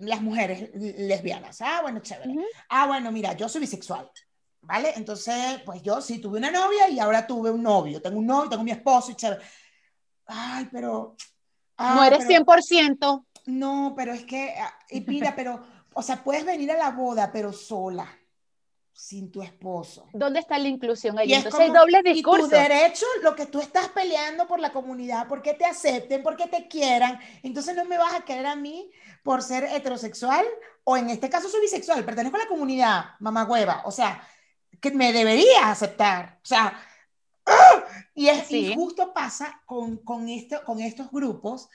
las mujeres lesbianas. Ah, bueno, chévere. Ah, bueno, mira, yo soy bisexual. ¿Vale? Entonces, pues yo sí tuve una novia y ahora tuve un novio. Tengo un novio, tengo mi esposo y chévere. Ay, pero... no eres 100%. No, pero es que, ah, y mira, pero, o sea, puedes venir a la boda, pero sola sin tu esposo. ¿Dónde está la inclusión ahí? Entonces hay doble discurso. Y tu derecho, lo que tú estás peleando por la comunidad, porque te acepten, porque te quieran, entonces no me vas a querer a mí por ser heterosexual o en este caso soy bisexual, pertenezco a la comunidad, mamá hueva, o sea, que me deberías aceptar, o sea, ¡ah! Y es y justo pasa con, con, esto, con estos grupos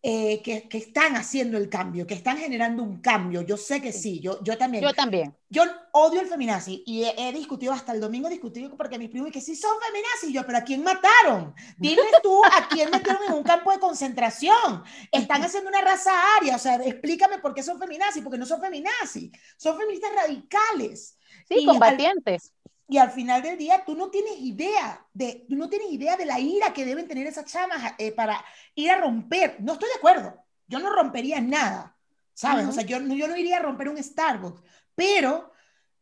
eh, que, que, están haciendo el cambio, que están generando un cambio. Yo sé que sí, yo, yo también. Yo también. Yo odio el feminazi y he, discutido hasta el domingo, discutido porque mis primos que sí son feminazis, yo, pero ¿a quién mataron? Dime tú a quién metieron en un campo de concentración. Están haciendo una raza aria, o sea, explícame por qué son feminazis, porque no son feminazis, son feministas radicales. Sí, combatientes. Y al final del día, tú no tienes idea de, tú no tienes idea de la ira que deben tener esas chamas eh, para ir a romper. No estoy de acuerdo. Yo no rompería nada, ¿sabes? O sea, yo, yo no iría a romper un Starbucks, pero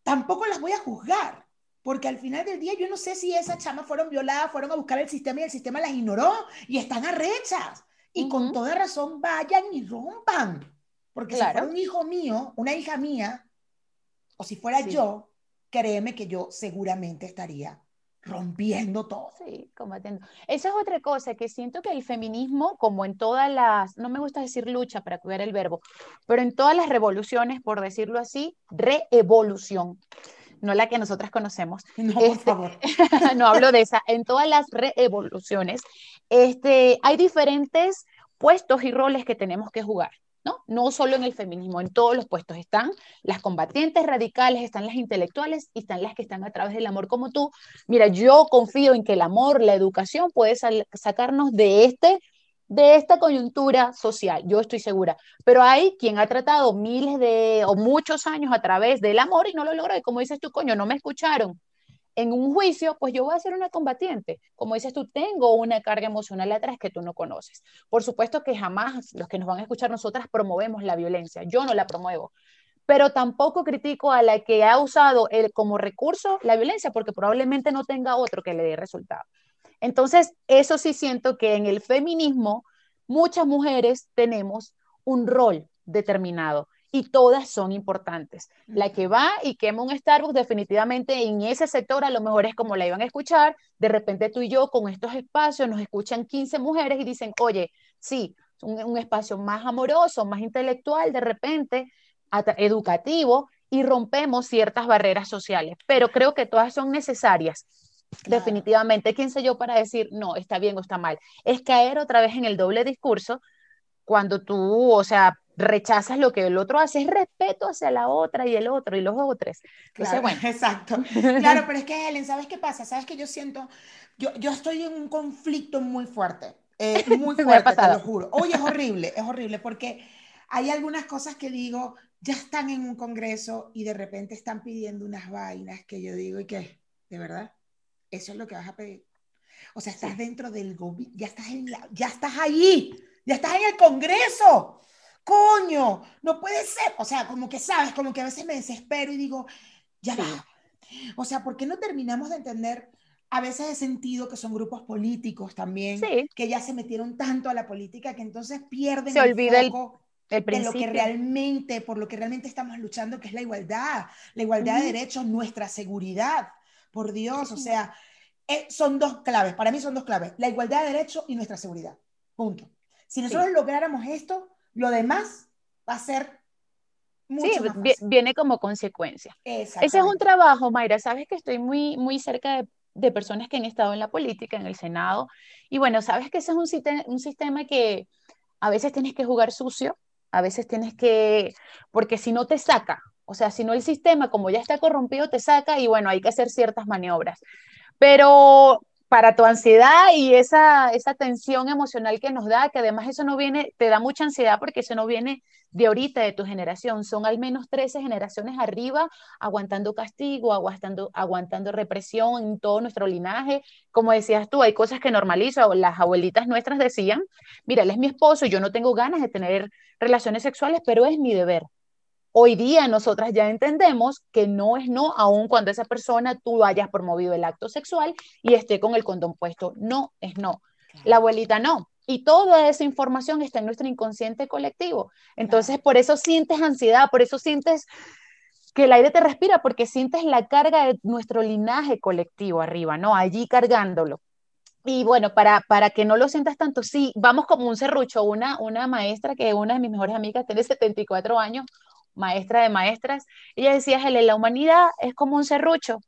tampoco las voy a juzgar, porque al final del día yo no sé si esas chamas fueron violadas, fueron a buscar el sistema y el sistema las ignoró y están arrechas. Y con toda razón vayan y rompan. Porque si fuera un hijo mío, una hija mía, o si fuera yo, créeme que yo seguramente estaría rompiendo todo. Sí, combatiendo. Esa es otra cosa que siento que el feminismo, como en todas las, no me gusta decir lucha para cuidar el verbo, pero en todas las revoluciones, por decirlo así, reevolución, no la que nosotras conocemos. No, por este, favor. no hablo de esa. En todas las reevoluciones, este, hay diferentes puestos y roles que tenemos que jugar. ¿No? No solo en el feminismo, en todos los puestos están las combatientes radicales, están las intelectuales y están las que están a través del amor como tú. Mira, yo confío en que el amor, la educación puede sacarnos de este de esta coyuntura social, yo estoy segura, pero hay quien ha tratado miles de o muchos años a través del amor y no lo logró, y como dices tú, coño, no me escucharon, en un juicio, pues yo voy a ser una combatiente. Como dices tú, tengo una carga emocional atrás que tú no conoces. Por supuesto que jamás los que nos van a escuchar nosotras promovemos la violencia. Yo no la promuevo. Pero tampoco critico a la que ha usado el, como recurso la violencia porque probablemente no tenga otro que le dé resultado. Entonces, eso sí siento que en el feminismo muchas mujeres tenemos un rol determinado y todas son importantes. La que va y quema un Starbucks, definitivamente en ese sector a lo mejor es como la iban a escuchar. De repente tú y yo con estos espacios nos escuchan 15 mujeres y dicen, oye, sí, un, un espacio más amoroso, más intelectual, de repente, educativo, y rompemos ciertas barreras sociales. Pero creo que todas son necesarias. Definitivamente, ¿quién soy yo para decir, no, está bien o está mal? Es caer otra vez en el doble discurso cuando tú, o sea, rechazas lo que el otro hace, es respeto hacia la otra y el otro y los otros. Entonces, bueno. Exacto. Claro, pero es que, Helen, ¿sabes qué pasa? ¿Sabes que yo siento, yo, yo estoy en un conflicto muy fuerte, eh, muy fuerte, te lo juro. Oye, es horrible, es horrible, porque hay algunas cosas que digo, ya están en un congreso y de repente están pidiendo unas vainas que yo digo, ¿y qué? ¿De verdad? ¿Eso es lo que vas a pedir? O sea, estás dentro del gobierno, ya estás, en ya estás ahí ya estás en el Congreso. Coño, no puede ser. O sea, como que sabes, como que a veces me desespero y digo, ya va. O sea, ¿por qué no terminamos de entender? A veces he sentido que son grupos políticos también, que ya se metieron tanto a la política que entonces pierden se el olvida foco el, de lo que realmente, por lo que realmente estamos luchando, que es la igualdad, la igualdad de derechos, nuestra seguridad. Por Dios, o sea, eh, son dos claves, para mí son dos claves, la igualdad de derechos y nuestra seguridad. Punto. Si nosotros lográramos esto, lo demás va a ser mucho sí, viene como consecuencia. Ese es un trabajo, Mayra. Sabes que estoy muy, muy cerca de, de, personas que han estado en la política, en el Senado. Y bueno, sabes que ese es un, un sistema que a veces tienes que jugar sucio, a veces tienes que, porque si no te saca, o sea, si no el sistema, como ya está corrompido, te saca y bueno, hay que hacer ciertas maniobras. Pero para tu ansiedad y esa, esa tensión emocional que nos da, que además eso no viene, te da mucha ansiedad porque eso no viene de ahorita, de tu generación, son al menos 13 generaciones arriba aguantando castigo, aguantando, aguantando represión en todo nuestro linaje. Como decías tú, hay cosas que normalizo, las abuelitas nuestras decían, mira, él es mi esposo, yo no tengo ganas de tener relaciones sexuales, pero es mi deber. Hoy día nosotras ya entendemos que no es no, aun cuando esa persona tú hayas promovido el acto sexual y esté con el condón puesto. No es no. La abuelita no. Y toda esa información está en nuestro inconsciente colectivo. Entonces, por eso sientes ansiedad, por eso sientes que el aire te respira, porque sientes la carga de nuestro linaje colectivo arriba, ¿no? Allí cargándolo. Y bueno, para, para que no lo sientas tanto, sí, vamos como un serrucho. Una, una maestra que una de mis mejores amigas tiene 74 años, maestra de maestras, ella decía, Helen, la humanidad es como un serrucho.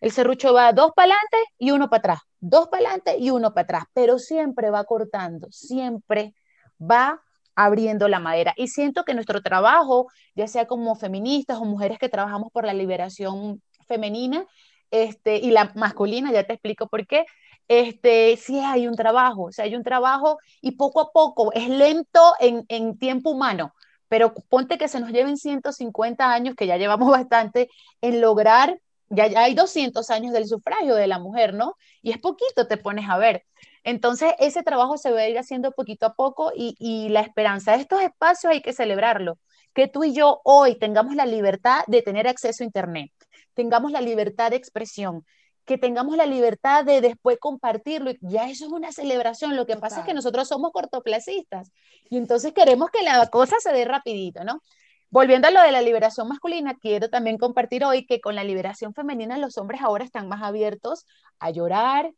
El serrucho va dos para adelante y uno para atrás, dos para adelante y uno para atrás, pero siempre va cortando, siempre va abriendo la madera. Y siento que nuestro trabajo, ya sea como feministas o mujeres que trabajamos por la liberación femenina este, y la masculina, ya te explico por qué, este, sí hay un trabajo, o sea, hay un trabajo y poco a poco, es lento en, en tiempo humano, pero ponte que se nos lleven 150 años, que ya llevamos bastante, en lograr, ya, ya hay 200 años del sufragio de la mujer, ¿no? Y es poquito, te pones a ver. Entonces, ese trabajo se va a ir haciendo poquito a poco y, y la esperanza de estos espacios hay que celebrarlo. Que tú y yo hoy tengamos la libertad de tener acceso a Internet, tengamos la libertad de expresión, que tengamos la libertad de después compartirlo. Ya eso es una celebración. Lo que pasa es que nosotros somos cortoplacistas y entonces queremos que la cosa se dé rapidito, ¿no? Volviendo a lo de la liberación masculina, quiero también compartir hoy que con la liberación femenina los hombres ahora están más abiertos a llorar,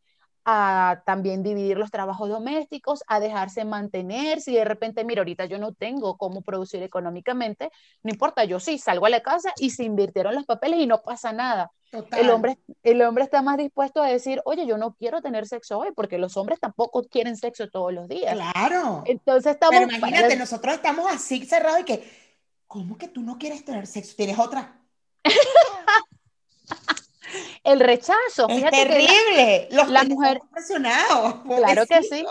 a también dividir los trabajos domésticos, a dejarse mantener. Si de repente, mira, ahorita yo no tengo cómo producir económicamente, no importa, yo sí salgo a la casa y se invirtieron los papeles y no pasa nada. El hombre, el hombre está más dispuesto a decir, oye, yo no quiero tener sexo hoy, porque los hombres tampoco quieren sexo todos los días. Claro. Entonces estamos... Pero imagínate, nosotros estamos así cerrados y que, ¿cómo que tú no quieres tener sexo? ¿Tienes otra? el rechazo. Es terrible. Los la mujer Claro que sí.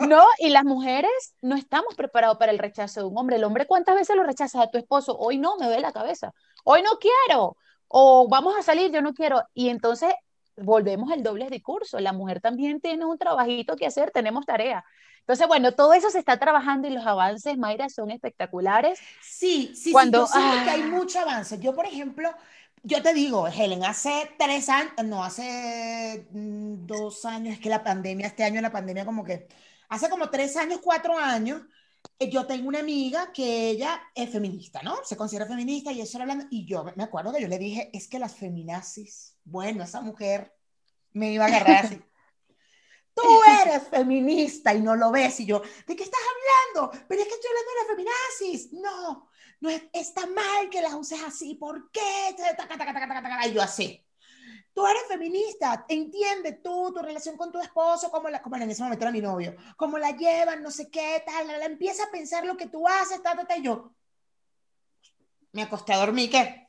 No, y las mujeres no estamos preparados para el rechazo de un hombre. El hombre, ¿cuántas veces lo rechazas a tu esposo? Hoy no, me ve la cabeza. Hoy no quiero. O vamos a salir, yo no quiero. Y entonces volvemos al doble discurso. La mujer también tiene un trabajito que hacer, tenemos tarea. Entonces, bueno, todo eso se está trabajando y los avances, Mayra, son espectaculares. Sí, sí, Cuando, sí, yo que hay mucho avance. Yo, por ejemplo, yo te digo, Helen, hace tres años, no, hace mm, dos años, es que la pandemia, este año la pandemia como que, hace como tres años, cuatro años, eh, yo tengo una amiga que ella es feminista, ¿no? Se considera feminista y eso hablando, y yo me acuerdo que yo le dije, es que las feminazis, bueno, esa mujer me iba a agarrar así. Tú eres feminista y no lo ves. Y yo, ¿de qué estás hablando? Pero es que estoy hablando de las feminazis. No, no está mal que las uses así, ¿por qué? Y yo así. Tú eres feminista, entiende tú tu relación con tu esposo, como, la, como en ese momento era mi novio, cómo la llevan, no sé qué, tal, la, empieza a pensar lo que tú haces, tal, tal, tal, y yo me acosté a dormir, ¿qué?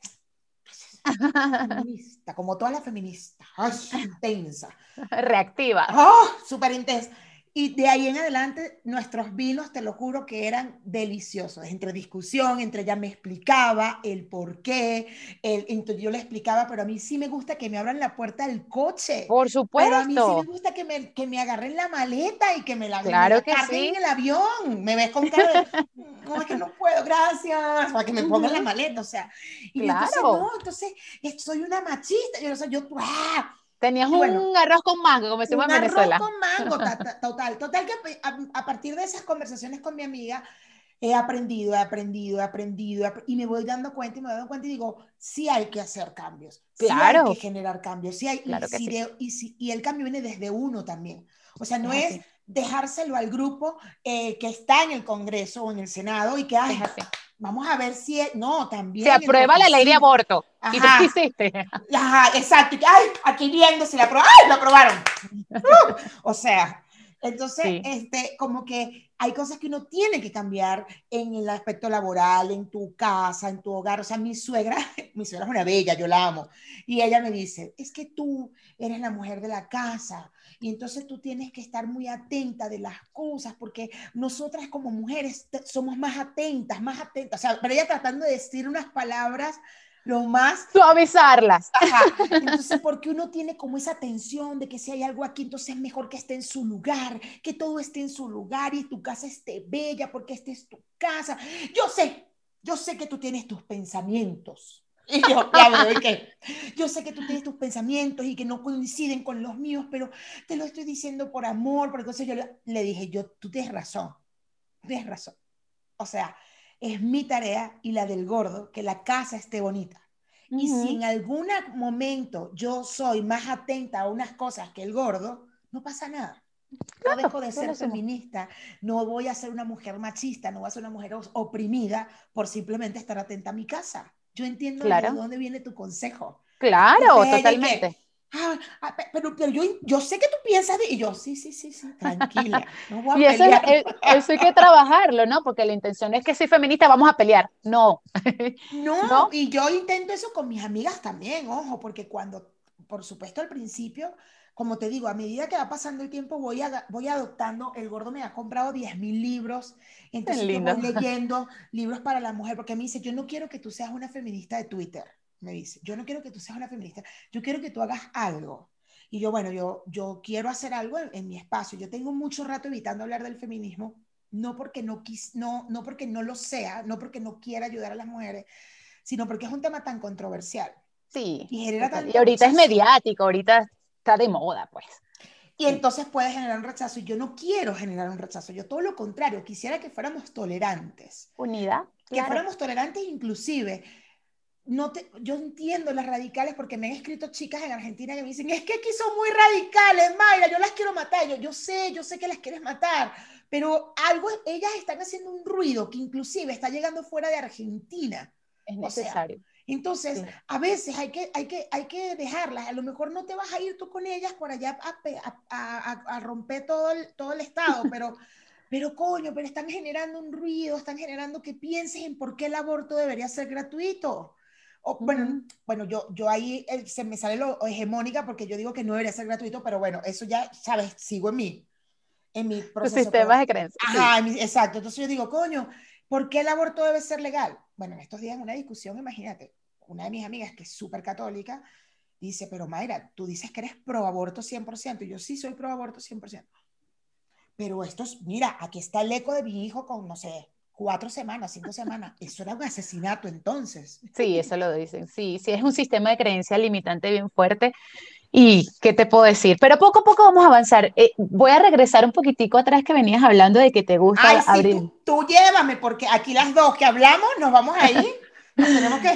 Feminista, como toda la feminista, intensa. Reactiva. Oh, súper intensa. Y de ahí en adelante, nuestros vinos, te lo juro que eran deliciosos. Entre discusión, entre ella me explicaba el por qué, el, yo le explicaba, pero a mí sí me gusta que me abran la puerta del coche. Por supuesto. Pero a mí sí me gusta que me, que me agarren la maleta y que me la, claro en el avión. Me ves con cara de, no, es que no puedo, gracias, para que me pongan la maleta, o sea. Y claro. entonces, no, entonces, soy una machista. Yo, o sea, yo, ¡ah! Tenías un arroz con mango, como decimos en Venezuela. Arroz con mango, total. Total que a, partir de esas conversaciones con mi amiga, he aprendido, he aprendido, he aprendido, y me voy dando cuenta y me voy dando cuenta y digo, sí hay que hacer cambios, claro. sí hay que generar cambios, sí hay, y, sí. y, el cambio viene desde uno también. O sea, no es dejárselo al grupo eh, que está en el Congreso o en el Senado y que, ay, vamos a ver si, no, también. Se aprueba la ley de aborto. Ajá. ¿Y tú hiciste? Ajá, exacto. Ay, aquí viendo si la aprobaron. ¡Ay, lo aprobaron! Uh, o sea, entonces, este, como que hay cosas que uno tiene que cambiar en el aspecto laboral, en tu casa, en tu hogar. O sea, mi suegra, mi suegra es una bella, yo la amo. Y ella me dice, es que tú eres la mujer de la casa y entonces tú tienes que estar muy atenta de las cosas porque nosotras como mujeres somos más atentas, más atentas. O sea, pero ella tratando de decir unas palabras lo más... Suavizarlas. Ajá. Entonces, porque uno tiene como esa tensión de que si hay algo aquí, entonces es mejor que esté en su lugar, que todo esté en su lugar y tu casa esté bella porque esta es tu casa. Yo sé, yo sé que tú tienes tus pensamientos. Y yo, yo sé que tú tienes tus pensamientos y que no coinciden con los míos, pero te lo estoy diciendo por amor, porque entonces yo le, dije, yo, tú tienes razón, tienes razón. O sea, es mi tarea y la del gordo que la casa esté bonita. Y si en algún momento yo soy más atenta a unas cosas que el gordo, no pasa nada. No dejo de ser feminista, no voy a ser una mujer machista, no voy a ser una mujer oprimida por simplemente estar atenta a mi casa. Yo entiendo de dónde viene tu consejo. Claro, totalmente. Ah, ah, pero, pero yo, yo, sé que tú piensas de... Y yo, sí, sí, sí, sí, tranquila. No voy a y eso, eso, hay que trabajarlo, ¿no? Porque la intención es que soy feminista, vamos a pelear. No. no. no, y yo intento eso con mis amigas también, ojo, porque cuando, por supuesto, al principio como te digo, a medida que va pasando el tiempo, voy, a, voy adoptando. El gordo me ha comprado 10.000 libros. Entonces yo voy leyendo libros para la mujer, porque me dice, yo no quiero que tú seas una feminista de Twitter. Me dice, yo no quiero que tú seas una feminista, yo quiero que tú hagas algo. Y yo, bueno, yo, yo quiero hacer algo en, mi espacio. Yo tengo mucho rato evitando hablar del feminismo, no porque no, quis, no, no porque no lo sea, no porque no quiera ayudar a las mujeres, sino porque es un tema tan controversial. Sí. Y, y ahorita es mediático, ahorita de moda, pues. Y entonces puede generar un rechazo. Y yo no quiero generar un rechazo. Yo todo lo contrario, quisiera que fuéramos tolerantes. Unidad. Que fuéramos tolerantes inclusive. No te, yo entiendo las radicales porque me han escrito chicas en Argentina que me dicen, es que aquí son muy radicales, Mayra, yo las quiero matar. Yo, yo sé, yo sé que las quieres matar, pero algo, ellas están haciendo un ruido que inclusive está llegando fuera de Argentina. Es necesario. Entonces, a veces hay que, hay, que, hay que dejarlas. A lo mejor no te vas a ir tú con ellas por allá a, romper todo el, todo el estado, pero, pero coño, pero están generando un ruido, están generando que pienses en por qué el aborto debería ser gratuito. O, bueno, bueno, yo, yo ahí eh, se me sale lo hegemónica porque yo digo que no debería ser gratuito, pero bueno, eso ya, sabes, sigo en mí, en mi proceso. sistemas de creencia. Ajá, exacto. Entonces yo digo, coño, ¿por qué el aborto debe ser legal? Bueno, en estos días una discusión, imagínate, una de mis amigas que es súper católica, dice, pero Mayra, tú dices que eres pro aborto 100%. Y yo sí soy pro aborto 100%. Pero esto es, mira, aquí está el eco de mi hijo con, no sé, cuatro semanas, cinco semanas. Eso era un asesinato entonces. Sí, eso lo dicen. Sí, sí, es un sistema de creencia limitante bien fuerte. ¿Y qué te puedo decir? Pero poco a poco vamos a avanzar. Eh, voy a regresar un poquitico atrás que venías hablando de que te gusta Ay, abrir. tú, tú, llévame, porque aquí las dos que hablamos nos vamos a ir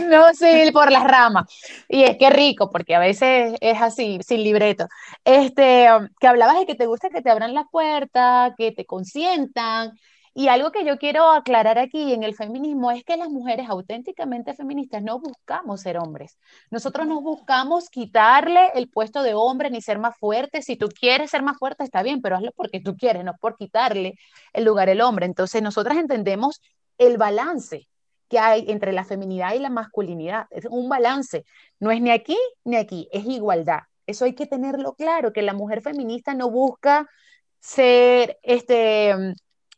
No, sí, por las ramas. Y es que rico, porque a veces es así, sin libreto. Este, que hablabas de que te gusta que te abran la puerta, que te consientan. Y algo que yo quiero aclarar aquí en el feminismo es que las mujeres auténticamente feministas no buscamos ser hombres. Nosotros no buscamos quitarle el puesto de hombre ni ser más fuerte. Si tú quieres ser más fuerte, está bien, pero hazlo porque tú quieres, no por quitarle el lugar al hombre. Entonces, nosotras entendemos el balance que hay entre la feminidad y la masculinidad. Es un balance. No es ni aquí ni aquí, es igualdad. Eso hay que tenerlo claro, que la mujer feminista no busca ser, este,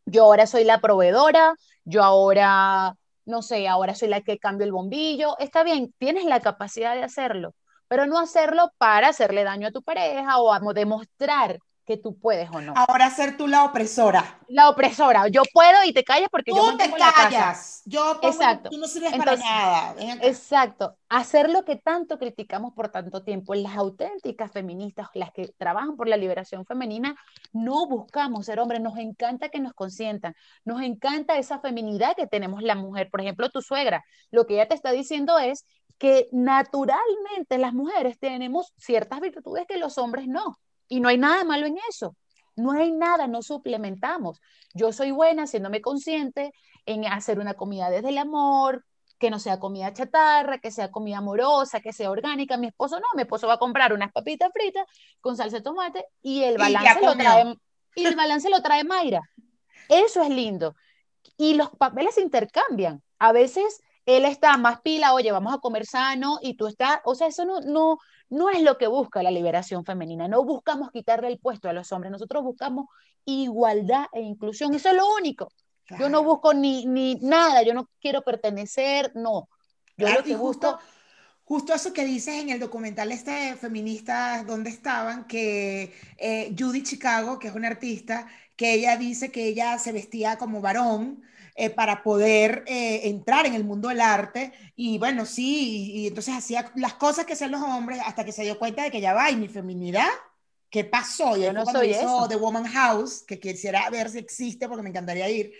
yo ahora soy la proveedora, yo ahora, no sé, ahora soy la que cambio el bombillo. Está bien, tienes la capacidad de hacerlo, pero no hacerlo para hacerle daño a tu pareja o demostrar que tú puedes o no. Ahora ser tú la opresora. La opresora. Yo puedo y te callas porque tú yo te callas. Yo exacto. tú no sirves para nada. Exacto. Hacer lo que tanto criticamos por tanto tiempo. Las auténticas feministas, las que trabajan por la liberación femenina, no buscamos ser hombres. Nos encanta que nos consientan. Nos encanta esa feminidad que tenemos la mujer. Por ejemplo, tu suegra. Lo que ella te está diciendo es que naturalmente las mujeres tenemos ciertas virtudes que los hombres no. Y no hay nada malo en eso. No hay nada, no suplementamos. Yo soy buena haciéndome consciente en hacer una comida desde el amor, que no sea comida chatarra, que sea comida amorosa, que sea orgánica. Mi esposo no, mi esposo va a comprar unas papitas fritas con salsa de tomate y el balance lo trae y el balance lo trae Mayra. Eso es lindo. Y los papeles se intercambian. A veces él está más pila, oye, vamos a comer sano y tú estás, o sea, eso no, no, no es lo que busca la liberación femenina. No buscamos quitarle el puesto a los hombres, nosotros buscamos igualdad e inclusión. Eso es lo único. Yo no busco ni, ni nada, yo no quiero pertenecer, no. Yo lo que justo, Justo eso que dices en el documental este feminista, ¿dónde estaban? Que eh, Judy Chicago, que es una artista, que ella dice que ella se vestía como varón, eh, para poder eh, entrar en el mundo del arte. Y bueno, sí, y, entonces hacía las cosas que hacían los hombres hasta que se dio cuenta de que ya va, y mi feminidad, ¿qué pasó? Y Yo no soy hizo The Woman House, que quisiera ver si existe porque me encantaría ir.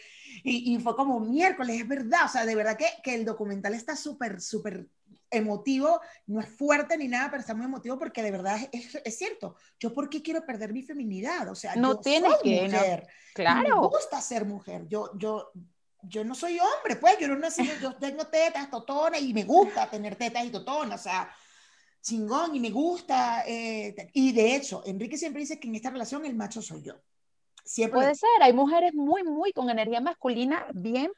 Y, y, fue como miércoles, es verdad, o sea, de verdad que, que el documental está súper, súper emotivo, no es fuerte ni nada, pero está muy emotivo porque de verdad es, es, cierto. Yo, ¿por qué quiero perder mi feminidad? O sea, no yo tienes soy que, mujer. Claro. Me gusta ser mujer. Yo, yo, yo no soy hombre, pues, yo no nací, yo tengo tetas, totonas, y me gusta tener tetas y totonas, o sea, chingón, y me gusta, eh, y de hecho, Enrique siempre dice que en esta relación el macho soy yo. Siempre Puede ser, hay mujeres muy, muy con energía masculina bien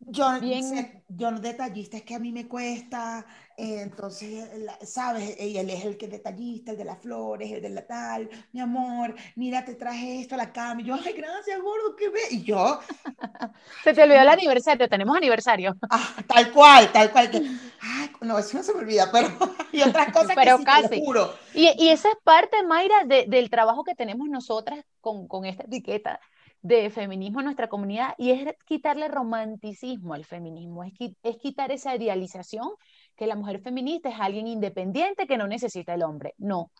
yo, bien... yo no detallista, es que a mí me cuesta, eh, entonces, ¿sabes? Y él es el que es detallista, el de las flores, el de la tal, mi amor, mira, te traje esto a la cama, y yo, ay, gracias, gordo, qué ve, y yo... Se te olvidó el aniversario, tenemos aniversario. Ah, tal cual, tal cual, que, ay, no, eso no se me olvida, pero, y otras cosas pero que sí, casi. Te lo juro. Y, y, esa es parte, Mayra, de, del trabajo que tenemos nosotras con, con esta etiqueta, de feminismo en nuestra comunidad y es quitarle romanticismo al feminismo, es, es quitar esa idealización que la mujer feminista es alguien independiente que no necesita el hombre. No,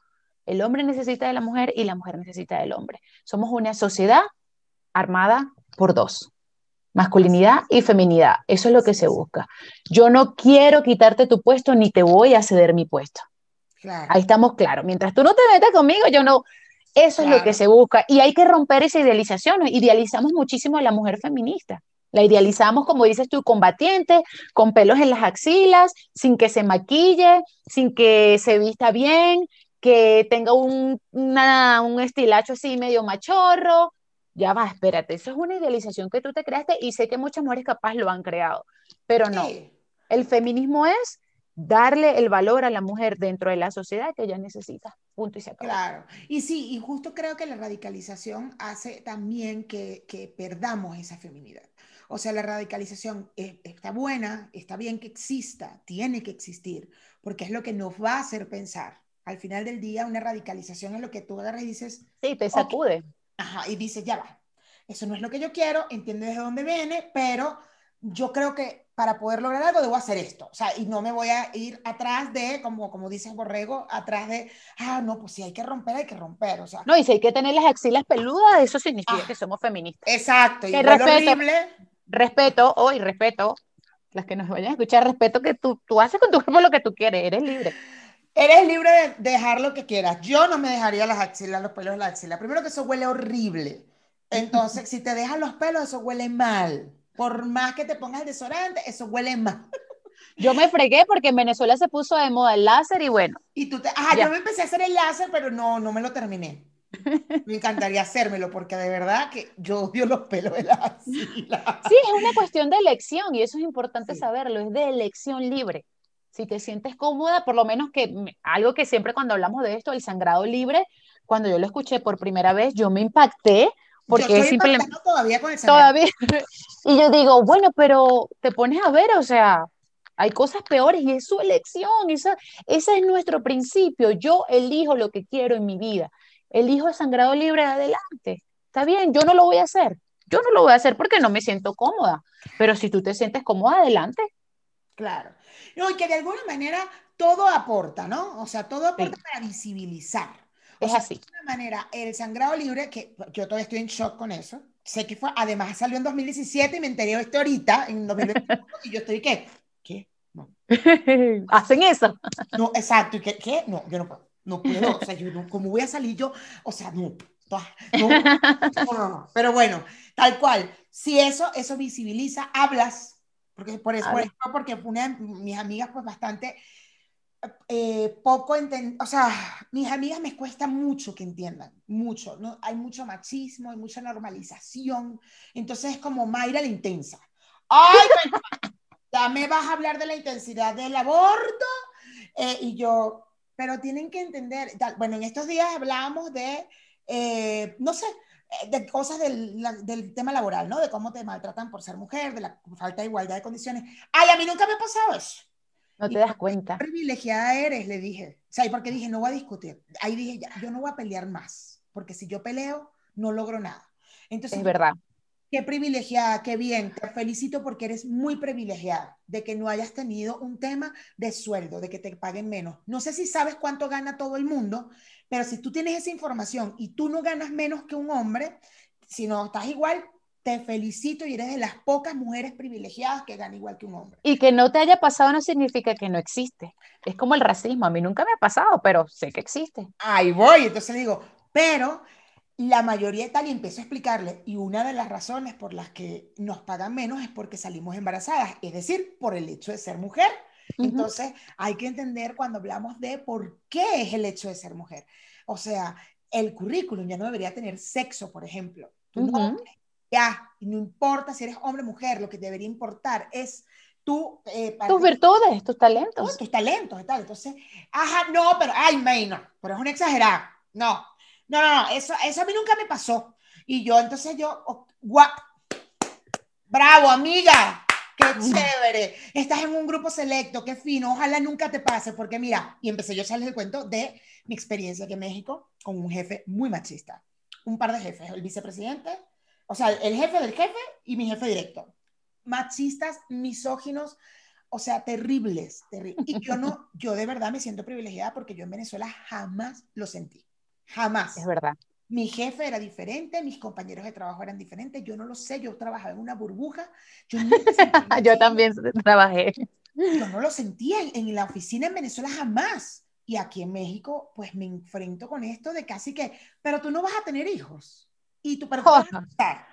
el hombre necesita de la mujer y la mujer necesita del hombre. Somos una sociedad armada por dos, masculinidad y feminidad. Eso es lo que se busca. Yo no quiero quitarte tu puesto ni te voy a ceder mi puesto. Ahí estamos claros. Mientras tú no te metas conmigo, yo no, eso es lo que se busca. Y hay que romper esa idealización. Idealizamos muchísimo a la mujer feminista. La idealizamos, como dices tú, combatiente, con pelos en las axilas, sin que se maquille, sin que se vista bien, que tenga un, un estilacho así medio machorro. Ya va, espérate, eso es una idealización que tú te creaste y sé que muchas mujeres capaz lo han creado, pero no. El feminismo es darle el valor a la mujer dentro de la sociedad que ella necesita. Punto y se acabó. Claro. Y sí, y justo creo que la radicalización hace también que, que perdamos esa feminidad. O sea, la radicalización está buena, está bien que exista, tiene que existir, porque es lo que nos va a hacer pensar. Al final del día, una radicalización es lo que tú agarras y dices... Sí, te sacude. Ajá, y dices, ya va, eso no es lo que yo quiero, entiendo desde dónde viene, pero yo creo que para poder lograr algo debo hacer esto. O sea, y no me voy a ir atrás de, como, como dice Borrego, atrás de, ah, no, pues si hay que romper, hay que romper. O sea, no, y si hay que tener las axilas peludas, eso significa ah, que somos feministas. Exacto, y respeto, horrible. Respeto, hoy respeto, las que nos vayan a escuchar, respeto que tú, tú haces con tu cuerpo lo que tú quieres, eres libre. Eres libre de dejar lo que quieras. Yo no me dejaría las axilas, los pelos de la axila. Primero que eso huele horrible. Entonces, si te dejan los pelos, eso huele mal por más que te pongas el desodorante, eso huele mal. Yo me fregué porque en Venezuela se puso de moda el láser y bueno. Y tú te, ah, yo me empecé a hacer el láser, pero no, no me lo terminé. Me encantaría hacérmelo porque de verdad que yo odio los pelos de la axila. Sí, es una cuestión de elección y eso es importante saberlo, es de elección libre. Si te sientes cómoda, por lo menos que algo que siempre cuando hablamos de esto, el sangrado libre, cuando yo lo escuché por primera vez, yo me impacté porque yo estoy simplemente todavía con el Todavía. Y yo digo, bueno, pero te pones a ver, o sea, hay cosas peores y es su elección, esa, ese es nuestro principio. Yo elijo lo que quiero en mi vida. Elijo el sangrado libre adelante. Está bien, yo no lo voy a hacer. Yo no lo voy a hacer porque no me siento cómoda. Pero si tú te sientes cómoda, adelante. Claro. No, y que de alguna manera todo aporta, ¿no? O sea, todo aporta para visibilizar. Es así. De alguna manera, el sangrado libre, que yo todavía estoy en shock con eso, sé que fue, además salió en 2017 y me enteré esto ahorita, en 2021, y yo estoy, ¿qué? ¿Qué? No. ¿Hacen eso? No, exacto. ¿Y qué? ¿Qué? No, yo no puedo. No puedo. O sea, yo no, ¿cómo voy a salir yo? O sea, no. No, no, no, Pero bueno, tal cual. Si eso, eso visibiliza, hablas, porque por eso, por ejemplo, porque una de mis amigas, pues bastante eh, poco entienden, o sea, mis amigas me cuesta mucho que entiendan, mucho, ¿no? Hay mucho machismo, hay mucha normalización, entonces es como Mayra la intensa. ¡Ay, ya me vas a hablar de la intensidad del aborto. Eh, y yo, pero tienen que entender, bueno, en estos días hablábamos de, eh, no sé, de cosas del, del, tema laboral, ¿no? De cómo te maltratan por ser mujer, de la falta de igualdad de condiciones. Ay, a mí nunca me ha pasado eso. No te das cuenta. Privilegiada eres, le dije. O sea, y porque dije, no voy a discutir. Ahí dije, ya, yo no voy a pelear más, porque si yo peleo, no logro nada. Entonces, es verdad. Qué privilegiada, qué bien. Te felicito porque eres muy privilegiada de que no hayas tenido un tema de sueldo, de que te paguen menos. No sé si sabes cuánto gana todo el mundo, pero si tú tienes esa información y tú no ganas menos que un hombre, si no estás igual, te felicito y eres de las pocas mujeres privilegiadas que ganan igual que un hombre. Y que no te haya pasado no significa que no existe. Es como el racismo. A mí nunca me ha pasado, pero sé que existe. Ahí voy. Entonces digo, pero la mayoría de tal, y empiezo a explicarle, y una de las razones por las que nos pagan menos es porque salimos embarazadas, es decir, por el hecho de ser mujer. Entonces, hay que entender cuando hablamos de por qué es el hecho de ser mujer. O sea, el currículum ya no debería tener sexo, por ejemplo. Tu nombre, ya, no importa si eres hombre o mujer, lo que debería importar es tu, eh, tus virtudes, tus talentos. tus talentos y tal. Entonces, ajá, no, pero, ay, May, no, pero es una exagerada. No, no, no, eso, eso a mí nunca me pasó. Y yo, entonces yo, oh, guap, bravo, amiga, qué chévere. Estás en un grupo selecto, qué fino, ojalá nunca te pase, porque mira, y empecé yo a echarles el cuento de mi experiencia aquí en México con un jefe muy machista. Un par de jefes, el vicepresidente, o sea, el jefe del jefe y mi jefe directo. Machistas, misóginos, o sea, terribles, terribles. Y yo no, yo de verdad me siento privilegiada porque yo en Venezuela jamás lo sentí. Jamás. Es verdad. Mi jefe era diferente, mis compañeros de trabajo eran diferentes, yo no lo sé, yo trabajaba en una burbuja. Yo, yo también trabajé. Yo no lo sentía en, la oficina en Venezuela jamás. Y aquí en México, pues me enfrento con esto de casi que, pero tú no vas a tener hijos. Y tú, pero tú, vas a casar.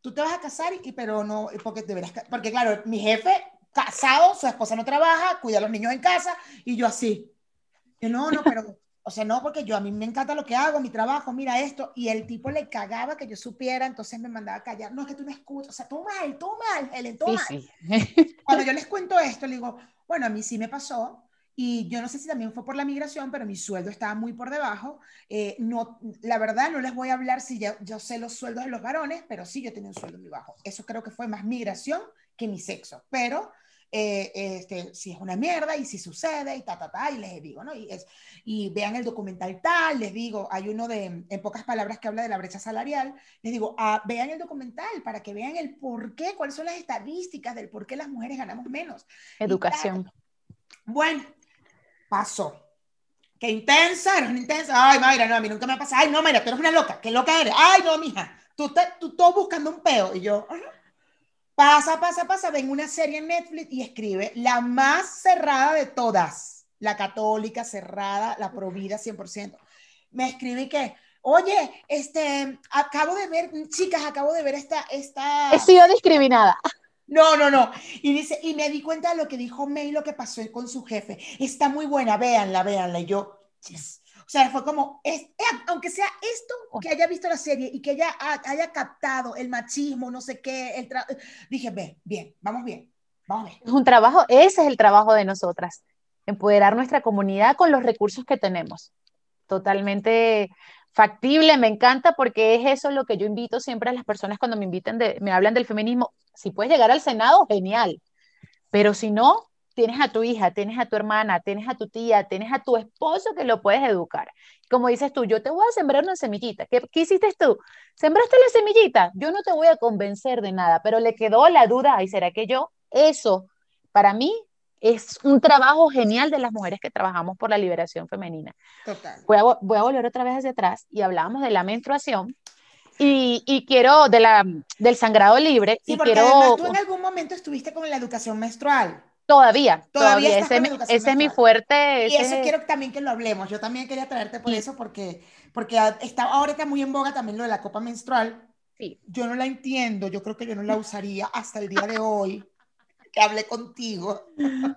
tú te vas a casar, y, pero no, porque deberás, porque claro, mi jefe casado, su esposa no trabaja, cuida a los niños en casa, y yo así. Yo, no, no, pero o sea, no, porque yo a mí me encanta lo que hago, mi trabajo, mira esto, y el tipo le cagaba que yo supiera, entonces me mandaba a callar, no, es que tú no escuchas, o sea, tú mal, tú mal, Helen, tú mal. Cuando yo les cuento esto, le digo, bueno, a mí sí me pasó, y yo no sé si también fue por la migración, pero mi sueldo estaba muy por debajo. Eh, no, la verdad, no les voy a hablar si yo, yo sé los sueldos de los varones, pero sí yo tenía un sueldo muy bajo. Eso creo que fue más migración que mi sexo, pero eh, este, si es una mierda y si sucede y ta, ta, ta, y les digo, ¿no? Y, es, y vean el documental tal, les digo, hay uno de, en pocas palabras, que habla de la brecha salarial, les digo, ah, vean el documental para que vean el por qué, cuáles son las estadísticas del por qué las mujeres ganamos menos. Educación. Bueno, pasó. Qué intensa, eres una intensa. Ay, Mayra, no, a mí nunca me ha pasado. Ay, no, Mayra, tú eres una loca. Qué loca eres. Ay, no, mija. Tú, te, tú todo buscando un peo. Y yo, Pasa, pasa, pasa, ven una serie en Netflix y escribe la más cerrada de todas, la católica cerrada, la provida 100%. Me escribe que, oye, este, acabo de ver, chicas, acabo de ver esta, esta... He sido discriminada. No, no, no. Y dice, y me di cuenta de lo que dijo May, lo que pasó con su jefe. Está muy buena, véanla, véanla. Y yo, o sea, fue como, es, eh, aunque sea esto, que haya visto la serie y que haya, haya captado el machismo, no sé qué, el dije, bien, bien, vamos bien, vamos bien. Es un trabajo, ese es el trabajo de nosotras, empoderar nuestra comunidad con los recursos que tenemos. Totalmente factible, me encanta porque es eso lo que yo invito siempre a las personas cuando me invitan, de, me hablan del feminismo. Si puedes llegar al Senado, genial. Pero si no, tienes a tu hija, tienes a tu hermana, tienes a tu tía, tienes a tu esposo que lo puedes educar. Como dices tú, yo te voy a sembrar una semillita. ¿Qué, ¿Qué, hiciste tú? ¿Sembraste la semillita? Yo no te voy a convencer de nada, pero le quedó la duda, ¿y será que yo? Eso, para mí, es un trabajo genial de las mujeres que trabajamos por la liberación femenina. Total. Voy a, voy a volver otra vez hacia atrás y hablábamos de la menstruación. Y, y, quiero de la, del sangrado libre. Sí, y porque quiero, además tú en algún momento estuviste con la educación menstrual. Todavía, todavía. Ese, ese es mi fuerte. Y eso quiero también que lo hablemos. Yo también quería traerte por eso, porque, porque está, ahora está muy en boga también lo de la copa menstrual. Sí. Yo no la entiendo, yo creo que yo no la usaría hasta el día de hoy que hablé contigo.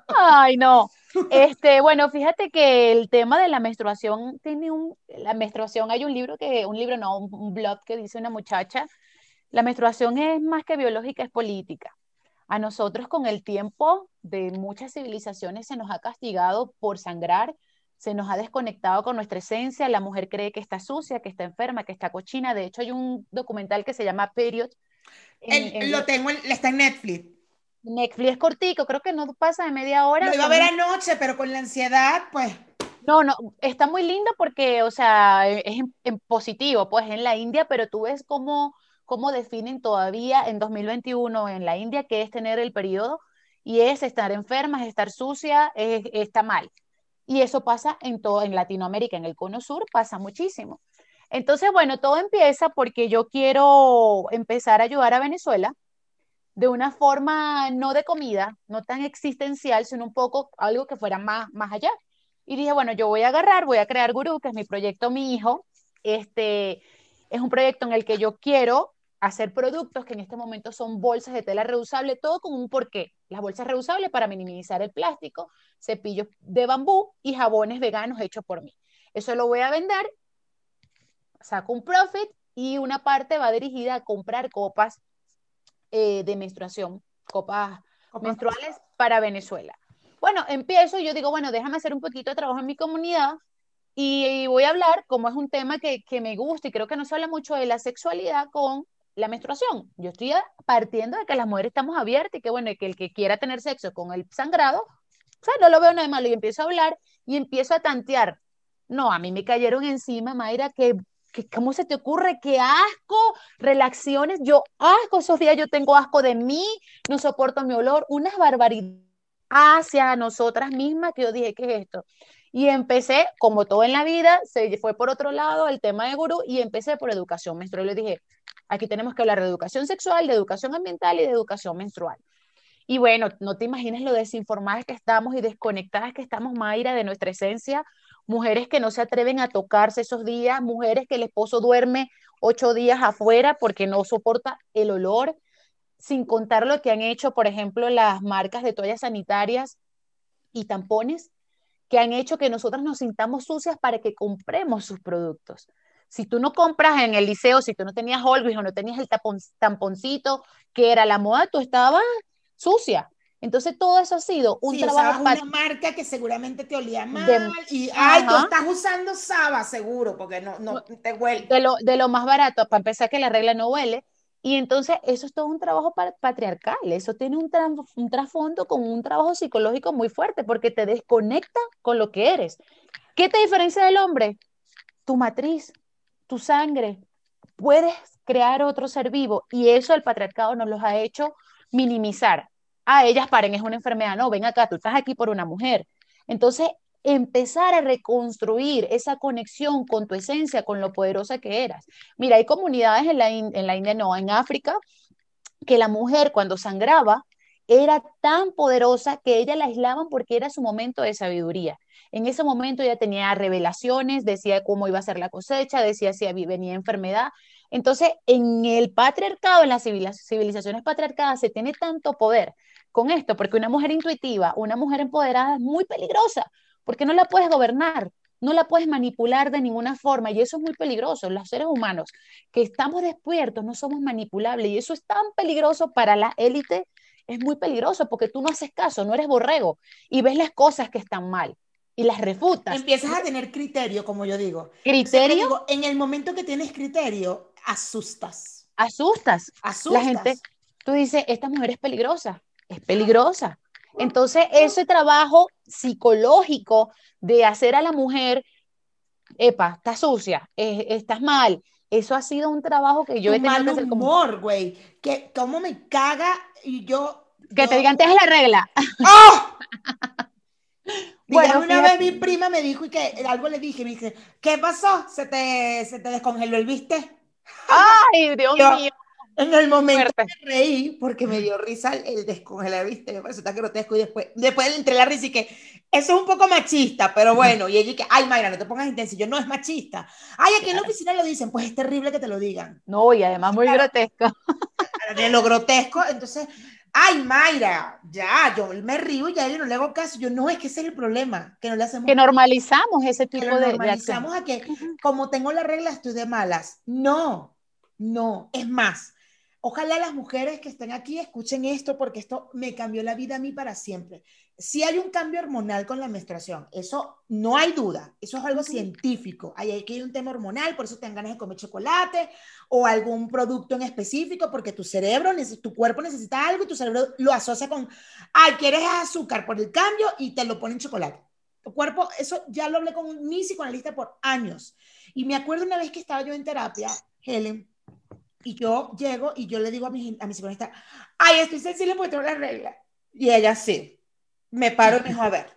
Ay, no. Este, bueno, fíjate que el tema de la menstruación tiene un, la menstruación, hay un libro que, un libro no, un, blog que dice una muchacha, la menstruación es más que biológica, es política. A nosotros con el tiempo de muchas civilizaciones se nos ha castigado por sangrar, se nos ha desconectado con nuestra esencia, la mujer cree que está sucia, que está enferma, que está cochina. De hecho, hay un documental que se llama Period. lo tengo, está en Netflix. Netflix es cortico, creo que no pasa de media hora. Lo iba a ver anoche, pero con la ansiedad, pues. No, no, está muy lindo porque, o sea, es en, positivo, pues en la India, pero tú ves cómo, cómo definen todavía en 2021 en la India qué es tener el periodo y es estar enferma, es estar sucia, es, está mal. Y eso pasa en todo, en Latinoamérica, en el cono sur, pasa muchísimo. Entonces, bueno, todo empieza porque yo quiero empezar a ayudar a Venezuela de una forma no de comida, no tan existencial, sino un poco algo que fuera más, más allá. Y dije, bueno, yo voy a agarrar, voy a crear Guru, que es mi proyecto, mi hijo. Este es un proyecto en el que yo quiero hacer productos que en este momento son bolsas de tela reusable, todo con un porqué. Las bolsas reusables para minimizar el plástico, cepillos de bambú y jabones veganos hechos por mí. Eso lo voy a vender, saco un profit y una parte va dirigida a comprar copas eh, de menstruación, copas, menstruales para Venezuela. Bueno, empiezo y yo digo, bueno, déjame hacer un poquito de trabajo en mi comunidad y, voy a hablar, como es un tema que, que, me gusta y creo que no se habla mucho de la sexualidad con la menstruación. Yo estoy partiendo de que las mujeres estamos abiertas y que, bueno, que el que quiera tener sexo con el sangrado, o sea, no lo veo nada malo y empiezo a hablar y empiezo a tantear. No, a mí me cayeron encima, Mayra, que ¿Cómo se te ocurre? ¡Qué asco! Relaciones, yo asco, Sofía, yo tengo asco de mí, no soporto mi olor, unas barbaridades hacia nosotras mismas que yo dije, ¿qué es esto? Y empecé, como todo en la vida, se fue por otro lado el tema de gurú y empecé por educación menstrual. Le dije, aquí tenemos que hablar de educación sexual, de educación ambiental y de educación menstrual. Y bueno, no te imaginas lo desinformadas que estamos y desconectadas que estamos, Mayra, de nuestra esencia, mujeres que no se atreven a tocarse esos días, mujeres que el esposo duerme ocho días afuera porque no soporta el olor, sin contar lo que han hecho, por ejemplo, las marcas de toallas sanitarias y tampones, que han hecho que nosotras nos sintamos sucias para que compremos sus productos. Si tú no compras en el liceo, si tú no tenías Holgris o no tenías el tamponcito, que era la moda, tú estabas sucia. Entonces todo eso ha sido un trabajo para una marca que seguramente te olía mal y ay, tú estás usando Saba seguro porque no, no te huele. De lo, de lo más barato, para empezar que la regla no huele. Y entonces eso es todo un trabajo patriarcal, eso tiene un, un trasfondo con un trabajo psicológico muy fuerte porque te desconecta con lo que eres. ¿Qué te diferencia del hombre? Tu matriz, tu sangre. Puedes crear otro ser vivo y eso el patriarcado nos los ha hecho minimizar ah, ellas paren, es una enfermedad, no, ven acá, tú estás aquí por una mujer. Entonces, empezar a reconstruir esa conexión con tu esencia, con lo poderosa que eras. Mira, hay comunidades en la, en la India, no, en África, que la mujer cuando sangraba era tan poderosa que ella la aislaban porque era su momento de sabiduría. En ese momento ella tenía revelaciones, decía cómo iba a ser la cosecha, decía si venía enfermedad. Entonces, en el patriarcado, en las civilizaciones patriarcadas, se tiene tanto poder con esto, porque una mujer intuitiva, una mujer empoderada es muy peligrosa, porque no la puedes gobernar, no la puedes manipular de ninguna forma, y eso es muy peligroso. Los seres humanos que estamos despiertos no somos manipulables, y eso es tan peligroso para la élite, es muy peligroso, porque tú no haces caso, no eres borrego, y ves las cosas que están mal. y las refutas. Empiezas a tener criterio, como yo digo. ¿Criterio? en el momento que tienes criterio, asustas. Asustas. Asustas. La gente, tú dices, esta mujer es peligrosa, es peligrosa. Entonces, ese trabajo psicológico de hacer a la mujer, epa, estás sucia, estás mal, eso ha sido un trabajo que yo he tenido que hacer como... humor, güey, que cómo me caga y yo... Que te digan, te es la regla. ¡Oh! bueno, una vez mi prima me dijo y que algo le dije, me dice, ¿qué pasó? ¿Se te, se te descongeló el viste? Ay, Dios mío. En el momento me reí porque me dio risa el, descongelar, ¿viste? Me pareció tan grotesco y después, después le entré la risa y que eso es un poco machista, pero bueno. Y ella que, ay, Mayra, no te pongas intensa. Y yo, no es machista. Ay, aquí en la oficina lo dicen, pues es terrible que te lo digan. No, y además muy grotesco. De lo grotesco, entonces, ay, Mayra, ya, yo me río y a él no le hago caso. Yo, no, es que ese es el problema, que no le hacemos. Que normalizamos ese tipo que de. Normalizamos a que, como tengo la regla, estoy de malas. No, no, es más Ojalá las mujeres que estén aquí escuchen esto porque esto me cambió la vida a mí para siempre. Si hay un cambio hormonal con la menstruación, eso no hay duda, eso es algo científico. Hay aquí un tema hormonal, por eso te dan ganas de comer chocolate o algún producto en específico porque tu cerebro, tu cuerpo necesita algo y tu cerebro lo asocia con, ay, quieres azúcar por el cambio y te lo pone en chocolate. Tu cuerpo, eso ya lo hablé con mi psicoanalista por años. Y me acuerdo una vez que estaba yo en terapia, Helen, y yo llego y yo le digo a mi, a mi psicologista, ay, estoy sensible porque tengo la regla. Y ella sí. Me paro y me dijo, a ver,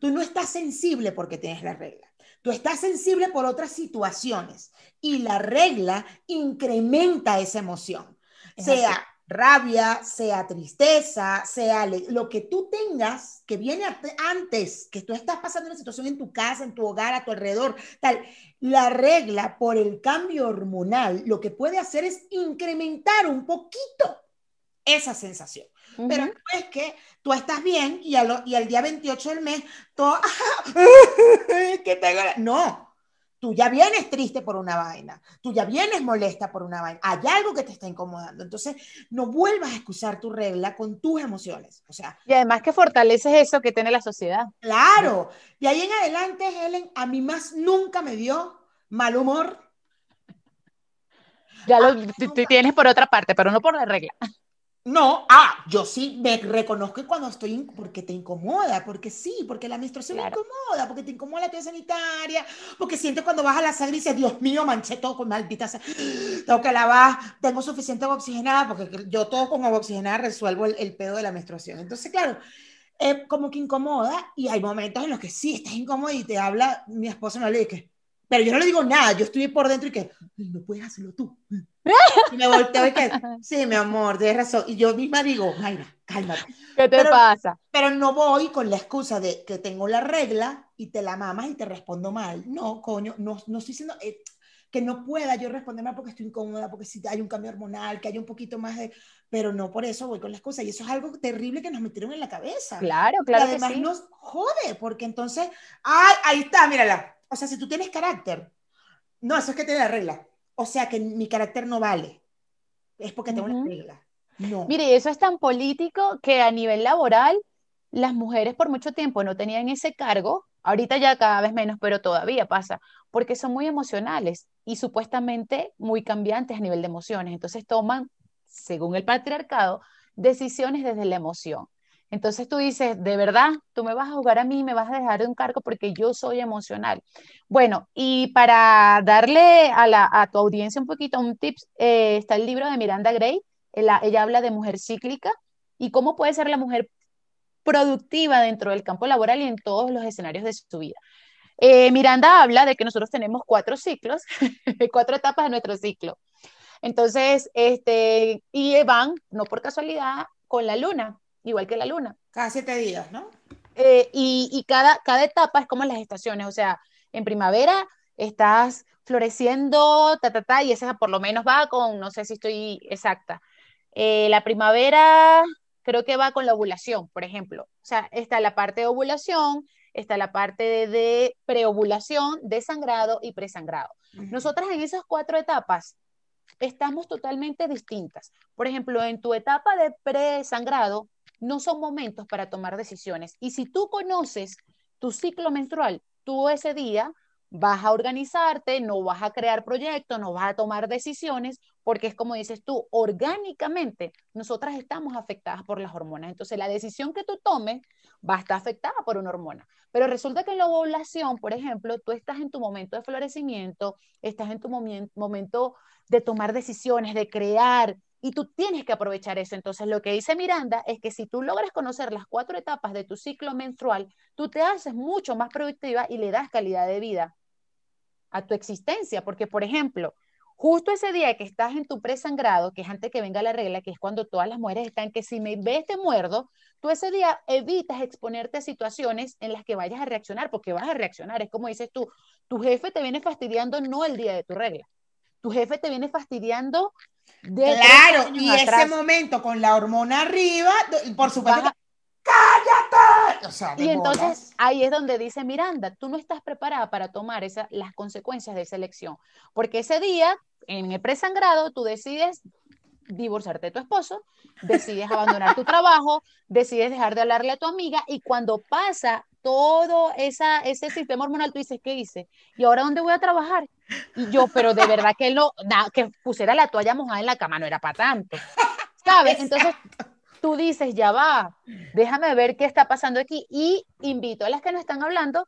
tú no estás sensible porque tienes la regla. Tú estás sensible por otras situaciones y la regla incrementa esa emoción. sea rabia, sea tristeza, sea lo que tú tengas que viene antes, que tú estás pasando una situación en tu casa, en tu hogar, a tu alrededor, tal, la regla por el cambio hormonal lo que puede hacer es incrementar un poquito esa sensación. Pero no es que tú estás bien y, y al día 28 del mes, todo, que tengo no, Tú ya vienes triste por una vaina, tú ya vienes molesta por una vaina, hay algo que te está incomodando. Entonces, no vuelvas a excusar tu regla con tus emociones. O sea, y además que fortaleces eso que tiene la sociedad. Claro. De ahí en adelante, Helen, a mí más nunca me dio mal humor. Ya lo tienes por otra parte, pero no por la regla. No, ah, yo sí me reconozco cuando estoy, porque te incomoda, porque sí, porque la menstruación me incomoda, porque te incomoda la toalla sanitaria, porque sientes cuando vas a la sangre y dices, Dios mío, manché todo con maldita tengo que lavar, tengo suficiente agua oxigenada, porque yo todo con agua oxigenada resuelvo el, pedo de la menstruación. Entonces, claro, eh, como que incomoda y hay momentos en los que sí, estás incómodo y te habla, mi esposo no le dice, pero yo no le digo nada, yo estoy por dentro y que, no puedes hacerlo tú. Y me volteo y que, sí, mi amor, tienes razón. Y yo misma digo, Mayra, cálmate. ¿Qué te pasa? Pero no voy con la excusa de que tengo la regla y te la mamas y te respondo mal. No, coño, no, no estoy diciendo eh, que no pueda yo responder mal porque estoy incómoda, porque si hay un cambio hormonal, que hay un poquito más de... Pero no por eso voy con la excusa. Y eso es algo terrible que nos metieron en la cabeza. Claro, claro. Y además nos jode, porque entonces, ay, ahí está, mírala. O sea, si tú tienes carácter, no, eso es que te la regla o sea que mi carácter no vale. Es porque tengo una regla. No. Mire, eso es tan político que a nivel laboral las mujeres por mucho tiempo no tenían ese cargo, ahorita ya cada vez menos, pero todavía pasa, porque son muy emocionales y supuestamente muy cambiantes a nivel de emociones. Entonces toman, según el patriarcado, decisiones desde la emoción. Entonces tú dices, de verdad, tú me vas a jugar a mí, me vas a dejar de un cargo porque yo soy emocional. Bueno, y para darle a, la, a tu audiencia un poquito un tips, eh, está el libro de Miranda Gray, ella, ella habla de mujer cíclica y cómo puede ser la mujer productiva dentro del campo laboral y en todos los escenarios de su vida. Eh, Miranda habla de que nosotros tenemos cuatro ciclos, cuatro etapas de nuestro ciclo. Entonces, este, y van, no por casualidad, con la luna igual que la luna. Cada siete días, ¿no? Eh, y, y cada, cada etapa es como las estaciones, o sea, en primavera estás floreciendo, ta, ta, ta, y esa por lo menos va con, no sé si estoy exacta. Eh, la primavera creo que va con la ovulación, por ejemplo. O sea, está la parte de ovulación, está la parte de, preovulación, desangrado y presangrado. Nosotras en esas cuatro etapas estamos totalmente distintas. Por ejemplo, en tu etapa de presangrado, no son momentos para tomar decisiones. Y si tú conoces tu ciclo menstrual, tú ese día vas a organizarte, no vas a crear proyectos, no vas a tomar decisiones, porque es como dices tú, orgánicamente nosotras estamos afectadas por las hormonas. Entonces, la decisión que tú tomes va a estar afectada por una hormona. Pero resulta que en la ovulación, por ejemplo, tú estás en tu momento de florecimiento, estás en tu momento de tomar decisiones, de crear, y tú tienes que aprovechar eso. Entonces, lo que dice Miranda es que si tú logras conocer las cuatro etapas de tu ciclo menstrual, tú te haces mucho más productiva y le das calidad de vida a tu existencia, porque por ejemplo, justo ese día que estás en tu presangrado, que es antes que venga la regla, que es cuando todas las mujeres están, que si me ves te muerdo, tú ese día evitas exponerte a situaciones en las que vayas a reaccionar, porque vas a reaccionar. Es como dices tú, tu jefe te viene fastidiando no el día de tu regla, tu jefe te viene fastidiando de claro, y ese momento con la hormona arriba, por supuesto, ¡Cállate! y entonces ahí es donde dice Miranda, tú no estás preparada para tomar esa, las consecuencias de esa elección, porque ese día, en el presangrado, tú decides divorciarte de tu esposo, decides abandonar tu trabajo, decides dejar de hablarle a tu amiga y cuando pasa todo esa, ese sistema hormonal, tú dices, ¿qué hice? ¿Y ahora dónde voy a trabajar? Y yo, pero de verdad que él no, que pusiera la toalla mojada en la cama, no era para tanto. ¿Sabes? Entonces, tú dices, ya va, déjame ver qué está pasando aquí y invito a las que nos están hablando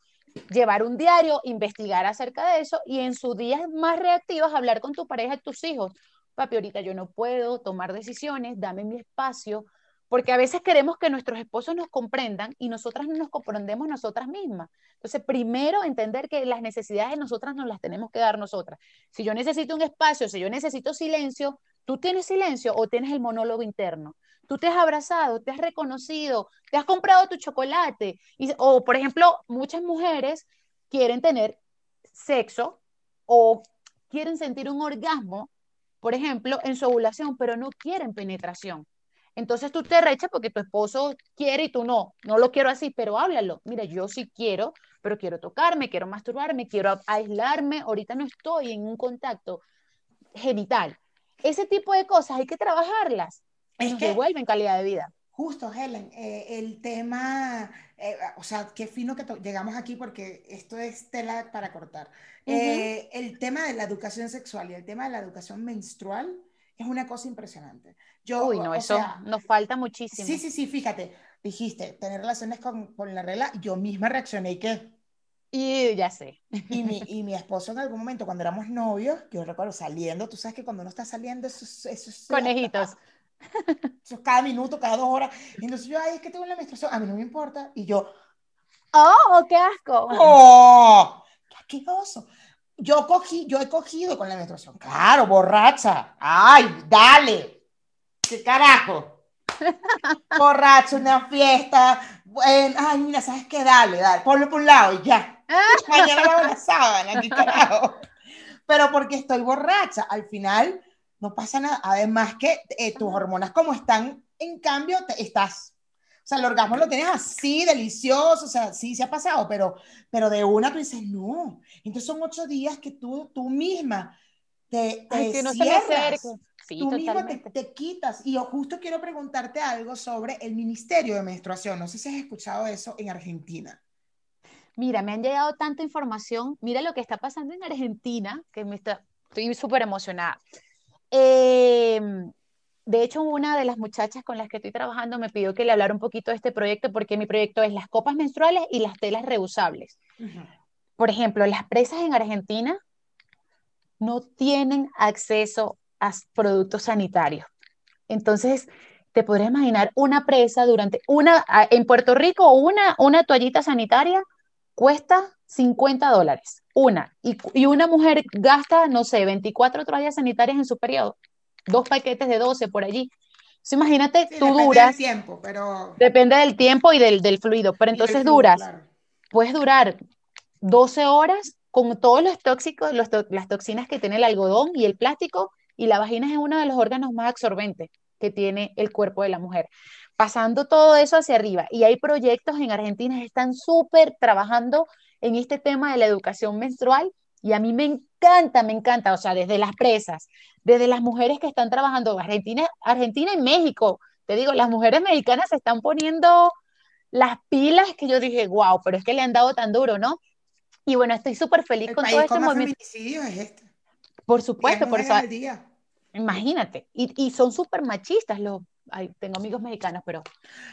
llevar un diario, investigar acerca de eso y en sus días más reactivos hablar con tu pareja y tus hijos. Papi, ahorita yo no puedo tomar decisiones, dame mi espacio, porque a veces queremos que nuestros esposos nos comprendan y nosotras no nos comprendemos nosotras mismas. Entonces, primero entender que las necesidades de nosotras nos las tenemos que dar nosotras. Si yo necesito un espacio, si yo necesito silencio, tú tienes silencio o tienes el monólogo interno tú te has abrazado, te has reconocido, te has comprado tu chocolate. Y, o, por ejemplo, muchas mujeres quieren tener sexo o quieren sentir un orgasmo, por ejemplo, en su ovulación, pero no quieren penetración. Entonces tú te rechas porque tu esposo quiere y tú no. No lo quiero así, pero háblalo. Mira, yo sí quiero, pero quiero tocarme, quiero masturbarme, quiero aislarme. Ahorita no estoy en un contacto genital. Ese tipo de cosas hay que trabajarlas es que devuelven calidad de vida. Justo, Helen, eh, el tema, eh, o sea, qué fino que llegamos aquí porque esto es tela para cortar. Eh, el tema de la educación sexual y el tema de la educación menstrual es una cosa impresionante. Yo, Uy, no, eso nos falta muchísimo. Sí, sí, sí, fíjate, dijiste, tener relaciones con, con la regla, yo misma reaccioné y qué. Y ya sé. Y mi, y mi esposo en algún momento, cuando éramos novios, yo recuerdo saliendo, tú sabes que cuando uno está saliendo, eso, es... Conejitos. Eso cada minuto, cada dos horas. Y entonces yo, ay, es que tengo la menstruación, a mí no me importa. Y yo, oh, qué asco. Oh, qué asqueroso. Yo cogí, yo he cogido con la menstruación. Claro, borracha. Ay, dale. ¿Qué carajo? Borracha, una fiesta. Bueno, ay, mira, ¿sabes qué? Dale, dale. Ponlo por un lado y ya. Mañana vamos a la sábana, qué carajo. Pero porque estoy borracha. Al final, no pasa nada. Además que eh, tus hormonas como están, en cambio, estás, o sea, el orgasmo lo tienes así, delicioso, o sea, sí se ha pasado, pero, pero de una tú dices, no. Entonces son ocho días que tú, tú misma te, te que no cierras, sí, tú misma te, te, quitas. Y yo justo quiero preguntarte algo sobre el Ministerio de Menstruación. No sé si has escuchado eso en Argentina. Mira, me han llegado tanta información. Mira lo que está pasando en Argentina, que me está, estoy súper emocionada. Em, de hecho, una de las muchachas con las que estoy trabajando me pidió que le hablara un poquito de este proyecto porque mi proyecto es las copas menstruales y las telas reusables. Por ejemplo, las presas en Argentina no tienen acceso a productos sanitarios. Entonces, te podrías imaginar una presa durante una, en Puerto Rico, una, una toallita sanitaria cuesta 50 dólares, una. Y, y, una mujer gasta, no sé, 24 toallas sanitarias en su periodo, dos paquetes de 12 por allí. imagínate, tú depende duras. Del tiempo, pero... Depende del tiempo y del, del fluido, pero entonces duras. Puedes durar 12 horas con todos los tóxicos, los las toxinas que tiene el algodón y el plástico, y la vagina es uno de los órganos más absorbentes que tiene el cuerpo de la mujer. Pasando todo eso hacia arriba. Y hay proyectos en Argentina que están súper trabajando en este tema de la educación menstrual y a mí me encanta, me encanta, o sea, desde las presas, desde las mujeres que están trabajando, Argentina, Argentina y México, te digo, las mujeres mexicanas se están poniendo las pilas que yo dije, wow, pero es que le han dado tan duro, ¿no? Y bueno, estoy súper feliz con todo este movimiento. es este. Por supuesto, por eso. Imagínate, y, y son súper machistas los, tengo amigos mexicanos, pero...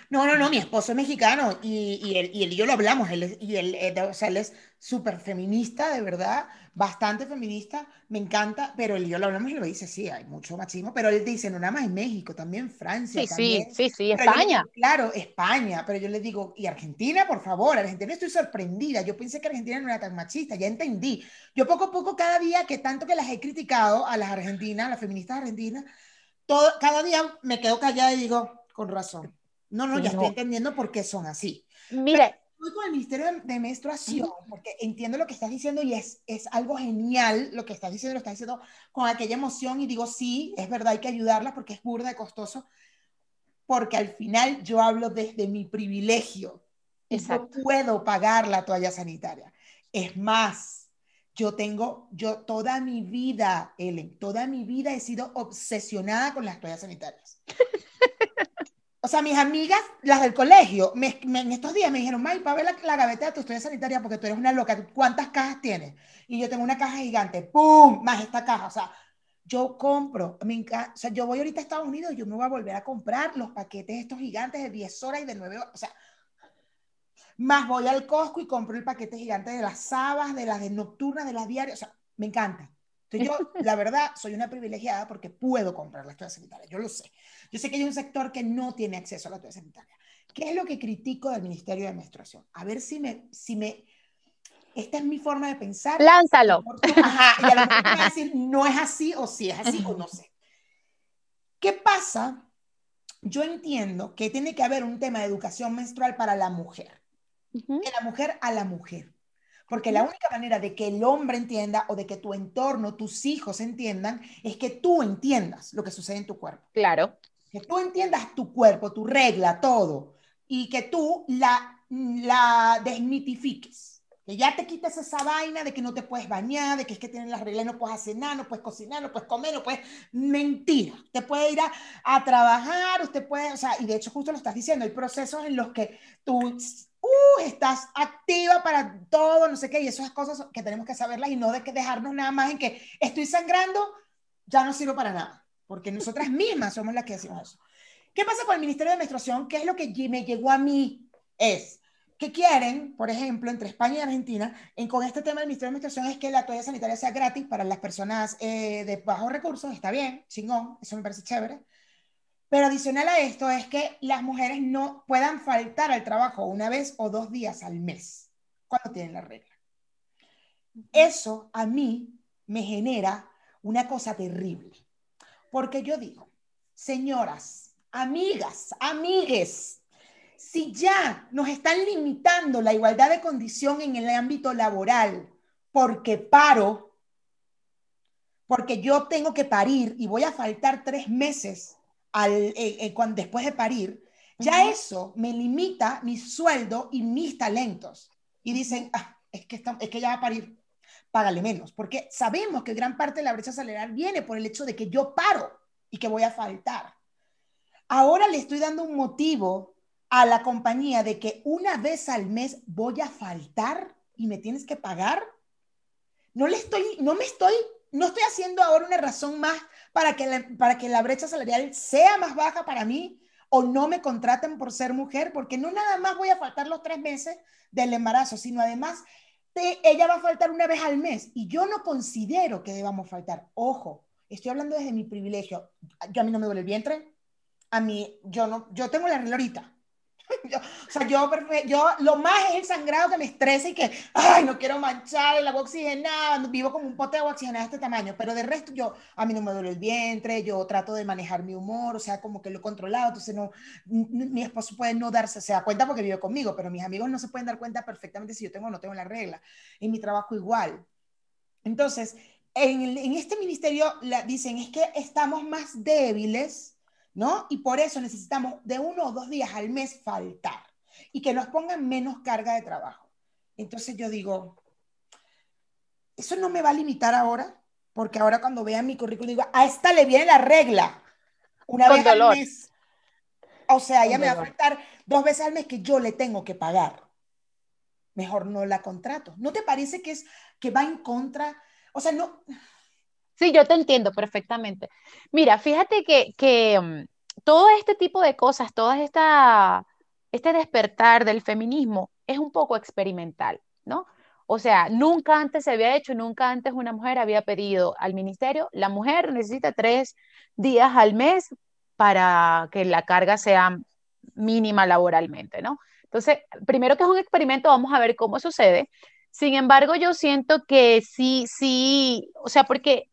No, no, no, mi esposo es mexicano y, y, él, y él y yo lo hablamos, él y él, eh, o sea, él es súper feminista, de verdad, bastante feminista, me encanta, pero él y yo lo hablamos y lo dice, sí, hay mucho machismo, pero él dice, no nada más en México, también Francia. Sí, también. sí, sí, sí, España. claro, España, pero yo le digo, y Argentina, por favor, Argentina estoy sorprendida, yo pensé que Argentina no era tan machista, ya entendí. Yo poco a poco, cada día que tanto que las he criticado a las argentinas, a las feministas argentinas, todo, cada día me quedo callada y digo, con razón. No, no, ya estoy entendiendo por qué son así. Mire. Estoy con el Ministerio de, Menstruación, porque entiendo lo que estás diciendo y es, es algo genial lo que estás diciendo, lo estás diciendo con aquella emoción y digo, sí, es verdad, hay que ayudarlas porque es burda de costoso, porque al final yo hablo desde mi privilegio. Exacto. No puedo pagar la toalla sanitaria. Es más, yo tengo, yo toda mi vida, Ellen, toda mi vida he sido obsesionada con las toallas sanitarias. O sea, mis amigas, las del colegio, en estos días me dijeron, May, para ver la, gaveta de tu toalla sanitaria porque tú eres una loca. ¿Cuántas cajas tienes? Y yo tengo una caja gigante, ¡pum! Más esta caja. O sea, yo compro, me o sea, yo voy ahorita a Estados Unidos y yo me voy a volver a comprar los paquetes estos gigantes de 10 horas y de 9 horas. O sea, más voy al Costco y compro el paquete gigante de las sabas, de las de nocturnas, de las diarias, o sea, me encanta. Entonces yo, la verdad, soy una privilegiada porque puedo comprar las toallas sanitarias, yo lo sé. Yo sé que hay un sector que no tiene acceso a la toalla sanitaria. ¿Qué es lo que critico del Ministerio de Menstruación? A ver si me, si me, esta es mi forma de pensar. Lánzalo. Ajá, y a lo mejor me a decir, no es así o si es así o no sé. ¿Qué pasa? Yo entiendo que tiene que haber un tema de educación menstrual para la mujer de la mujer a la mujer. Porque la única manera de que el hombre entienda o de que tu entorno, tus hijos entiendan, es que tú entiendas lo que sucede en tu cuerpo. Claro. Que tú entiendas tu cuerpo, tu regla, todo. Y que tú la, la desmitifiques. Que ya te quites esa vaina de que no te puedes bañar, de que es que tienes las reglas, no puedes hacer nada, no puedes cocinar, no puedes comer, no puedes... Mentira. Usted puede ir a, a trabajar, usted puede, o sea, y de hecho justo lo estás diciendo, hay procesos en los que tú uh, estás activa para todo, no sé qué, y esas cosas que tenemos que saberlas y no de que dejarnos nada más en que estoy sangrando, ya no sirvo para nada, porque nosotras mismas somos las que decimos eso. ¿Qué pasa con el Ministerio de Menstruación? ¿Qué es lo que me llegó a mí? Es que quieren, por ejemplo, entre España y Argentina, en, con este tema del Ministerio de Menstruación, es que la toalla sanitaria sea gratis para las personas eh, de bajos recursos, está bien, chingón, eso me parece chévere, pero adicional a esto es que las mujeres no puedan faltar al trabajo una vez o dos días al mes cuando tienen la regla. Eso a mí me genera una cosa terrible, porque yo digo, señoras, amigas, amigues, si ya nos están limitando la igualdad de condición en el ámbito laboral porque paro, porque yo tengo que parir y voy a faltar tres meses al, eh, eh, cuando, después de parir, ya eso me limita mi sueldo y mis talentos. Y dicen, ah, es, que es que ya va a parir, págale menos, porque sabemos que gran parte de la brecha salarial viene por el hecho de que yo paro y que voy a faltar. Ahora le estoy dando un motivo a la compañía de que una vez al mes voy a faltar y me tienes que pagar. No le estoy, no me estoy, no estoy haciendo ahora una razón más para que, la, para que la brecha salarial sea más baja para mí o no me contraten por ser mujer, porque no nada más voy a faltar los tres meses del embarazo, sino además ella va a faltar una vez al mes y yo no considero que debamos faltar. Ojo, estoy hablando desde mi privilegio. Yo a mí no me duele el vientre, a mí yo no, yo tengo la regla ahorita yo, o sea, yo, yo lo más es el sangrado que me estresa y que, ay, no quiero manchar el agua oxigenada, vivo como un pote de agua oxigenada de este tamaño, pero de resto yo, a mí no me duele el vientre, yo trato de manejar mi humor, o sea, como que lo he controlado, entonces no, mi esposo puede no darse, se da cuenta porque vive conmigo, pero mis amigos no se pueden dar cuenta perfectamente si yo tengo o no tengo la regla, en mi trabajo igual. Entonces, en, en este ministerio la, dicen, es que estamos más débiles, ¿no? Y por eso necesitamos de uno o dos días al mes faltar y que nos pongan menos carga de trabajo. Entonces yo digo, eso no me va a limitar ahora, porque ahora cuando vean mi currículum digo, a esta le viene la regla, una vez al mes. O sea, ella me va a faltar dos veces al mes que yo le tengo que pagar. Mejor no la contrato. ¿No te parece que es que va en contra? O sea, no. Sí, yo te entiendo perfectamente. Mira, fíjate que, que mm, todo este tipo de cosas, todo esta, este despertar del feminismo es un poco experimental, ¿no? O sea, nunca antes se había hecho, nunca antes una mujer había pedido al ministerio, la mujer necesita tres días al mes para que la carga sea mínima laboralmente, ¿no? Entonces, primero que es un experimento, vamos a ver cómo sucede. Sin embargo, yo siento que sí, sí, o sea, porque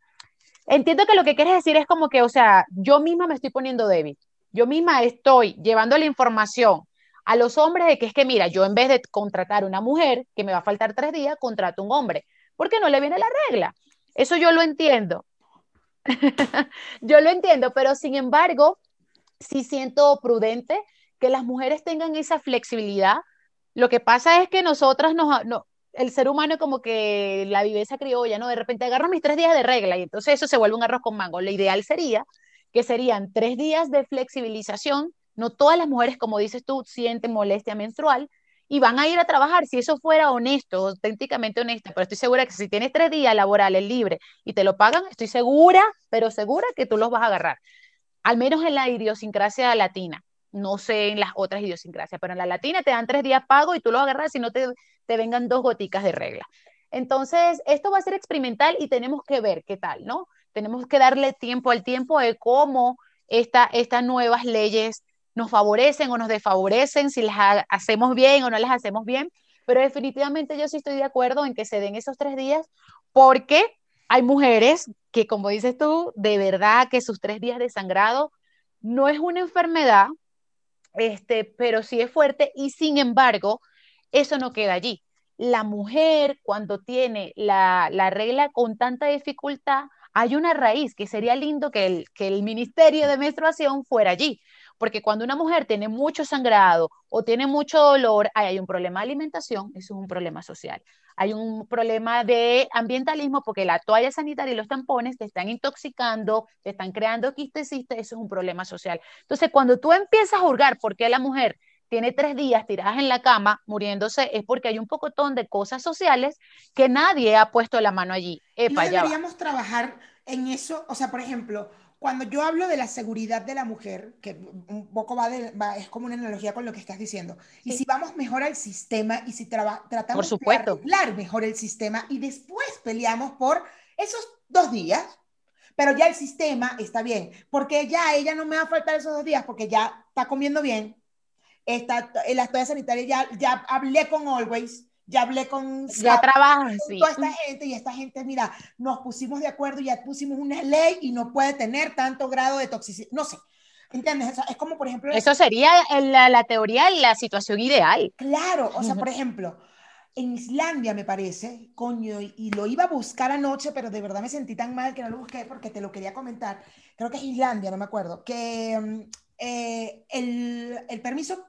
entiendo que lo que quieres decir es como que, o sea, yo misma me estoy poniendo débil. Yo misma estoy llevando la información a los hombres de que es que, mira, yo en vez de contratar una mujer que me va a faltar tres días, contrato un hombre, porque no le viene la regla. Eso yo lo entiendo. yo lo entiendo, pero sin embargo, sí siento prudente que las mujeres tengan esa flexibilidad. Lo que pasa es que nosotras nos, no, el ser humano como que la viveza criolla, ¿no? De repente agarro mis tres días de regla y entonces eso se vuelve un arroz con mango. Lo ideal sería que serían tres días de flexibilización. No todas las mujeres, como dices tú, sienten molestia menstrual y van a ir a trabajar. Si eso fuera honesto, auténticamente honesto, pero estoy segura que si tienes tres días laborales libres y te lo pagan, estoy segura, pero segura que tú los vas a agarrar. Al menos en la idiosincrasia latina. No sé en las otras idiosincrasias, pero en la latina te dan tres días pago y tú los agarras y no te, te vengan dos goticas de regla. Entonces, esto va a ser experimental y tenemos que ver qué tal, ¿no? Tenemos que darle tiempo al tiempo de cómo esta, estas nuevas leyes nos favorecen o nos desfavorecen, si las hacemos bien o no las hacemos bien, pero definitivamente yo sí estoy de acuerdo en que se den esos tres días porque hay mujeres que, como dices tú, de verdad que sus tres días de sangrado no es una enfermedad, este, pero sí es fuerte y sin embargo, eso no queda allí. La mujer, cuando tiene la, la regla con tanta dificultad, hay una raíz que sería lindo que el, que el Ministerio de Menstruación fuera allí, porque cuando una mujer tiene mucho sangrado o tiene mucho dolor, hay un problema de alimentación, eso es un problema social. Hay un problema de ambientalismo porque la toalla sanitaria y los tampones te están intoxicando, te están creando quistes, eso es un problema social. Entonces, cuando tú empiezas a hurgar por qué la mujer tiene tres días tiradas en la cama muriéndose, es porque hay un pocotón de cosas sociales que nadie ha puesto la mano allí. Epa, no deberíamos trabajar en eso, o sea, por ejemplo, cuando yo hablo de la seguridad de la mujer, que un poco va, de, es como una analogía con lo que estás diciendo, y si vamos mejor al sistema y si tratamos de arreglar mejor el sistema y después peleamos por esos dos días, pero ya el sistema está bien, porque ya ella no me va a faltar esos dos días porque ya está comiendo bien, está en la toallas sanitaria, ya, ya hablé con Always, ya hablé con, ya trabaja, toda esta gente y esta gente, mira, nos pusimos de acuerdo y ya pusimos una ley y no puede tener tanto grado de toxicidad, no sé. ¿Entiendes? es como, por ejemplo... Eso sería la, la teoría y la situación ideal. Claro, o sea, por ejemplo, en Islandia me parece, coño, y lo iba a buscar anoche, pero de verdad me sentí tan mal que no lo busqué porque te lo quería comentar. Creo que es Islandia, no me acuerdo, que mm, eh, el, el, permiso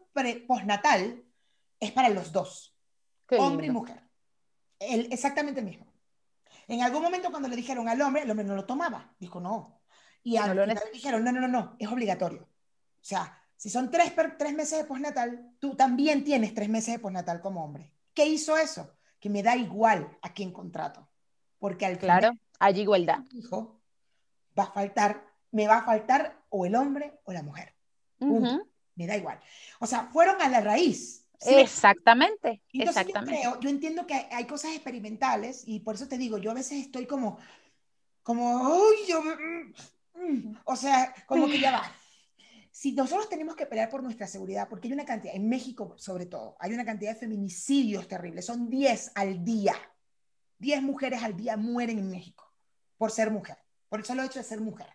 postnatal es para los dos hombre y mujer. El, exactamente el mismo. En algún momento cuando le dijeron al hombre, el hombre no lo tomaba. Dijo, no. Y al no final le dijeron, no, no, no, no, es obligatorio. O sea, si son tres, tres meses de postnatal, tú también tienes tres meses de postnatal como hombre. ¿Qué hizo eso? Que me da igual a quién contrato. Porque al claro, hay igualdad. Hijo, va a faltar, me va a faltar o el hombre o la mujer. Me da igual. O sea, fueron a la raíz exactamente, exactamente. Yo, entiendo que hay, cosas experimentales y por eso te digo, yo a veces estoy como, como, uy, yo, mm, mm", o sea, como que ya va. Si nosotros tenemos que pelear por nuestra seguridad, porque hay una cantidad, en México sobre todo, hay una cantidad de feminicidios terribles, son 10 al día. 10 mujeres al día mueren en México por ser mujer, por el solo hecho de ser mujer.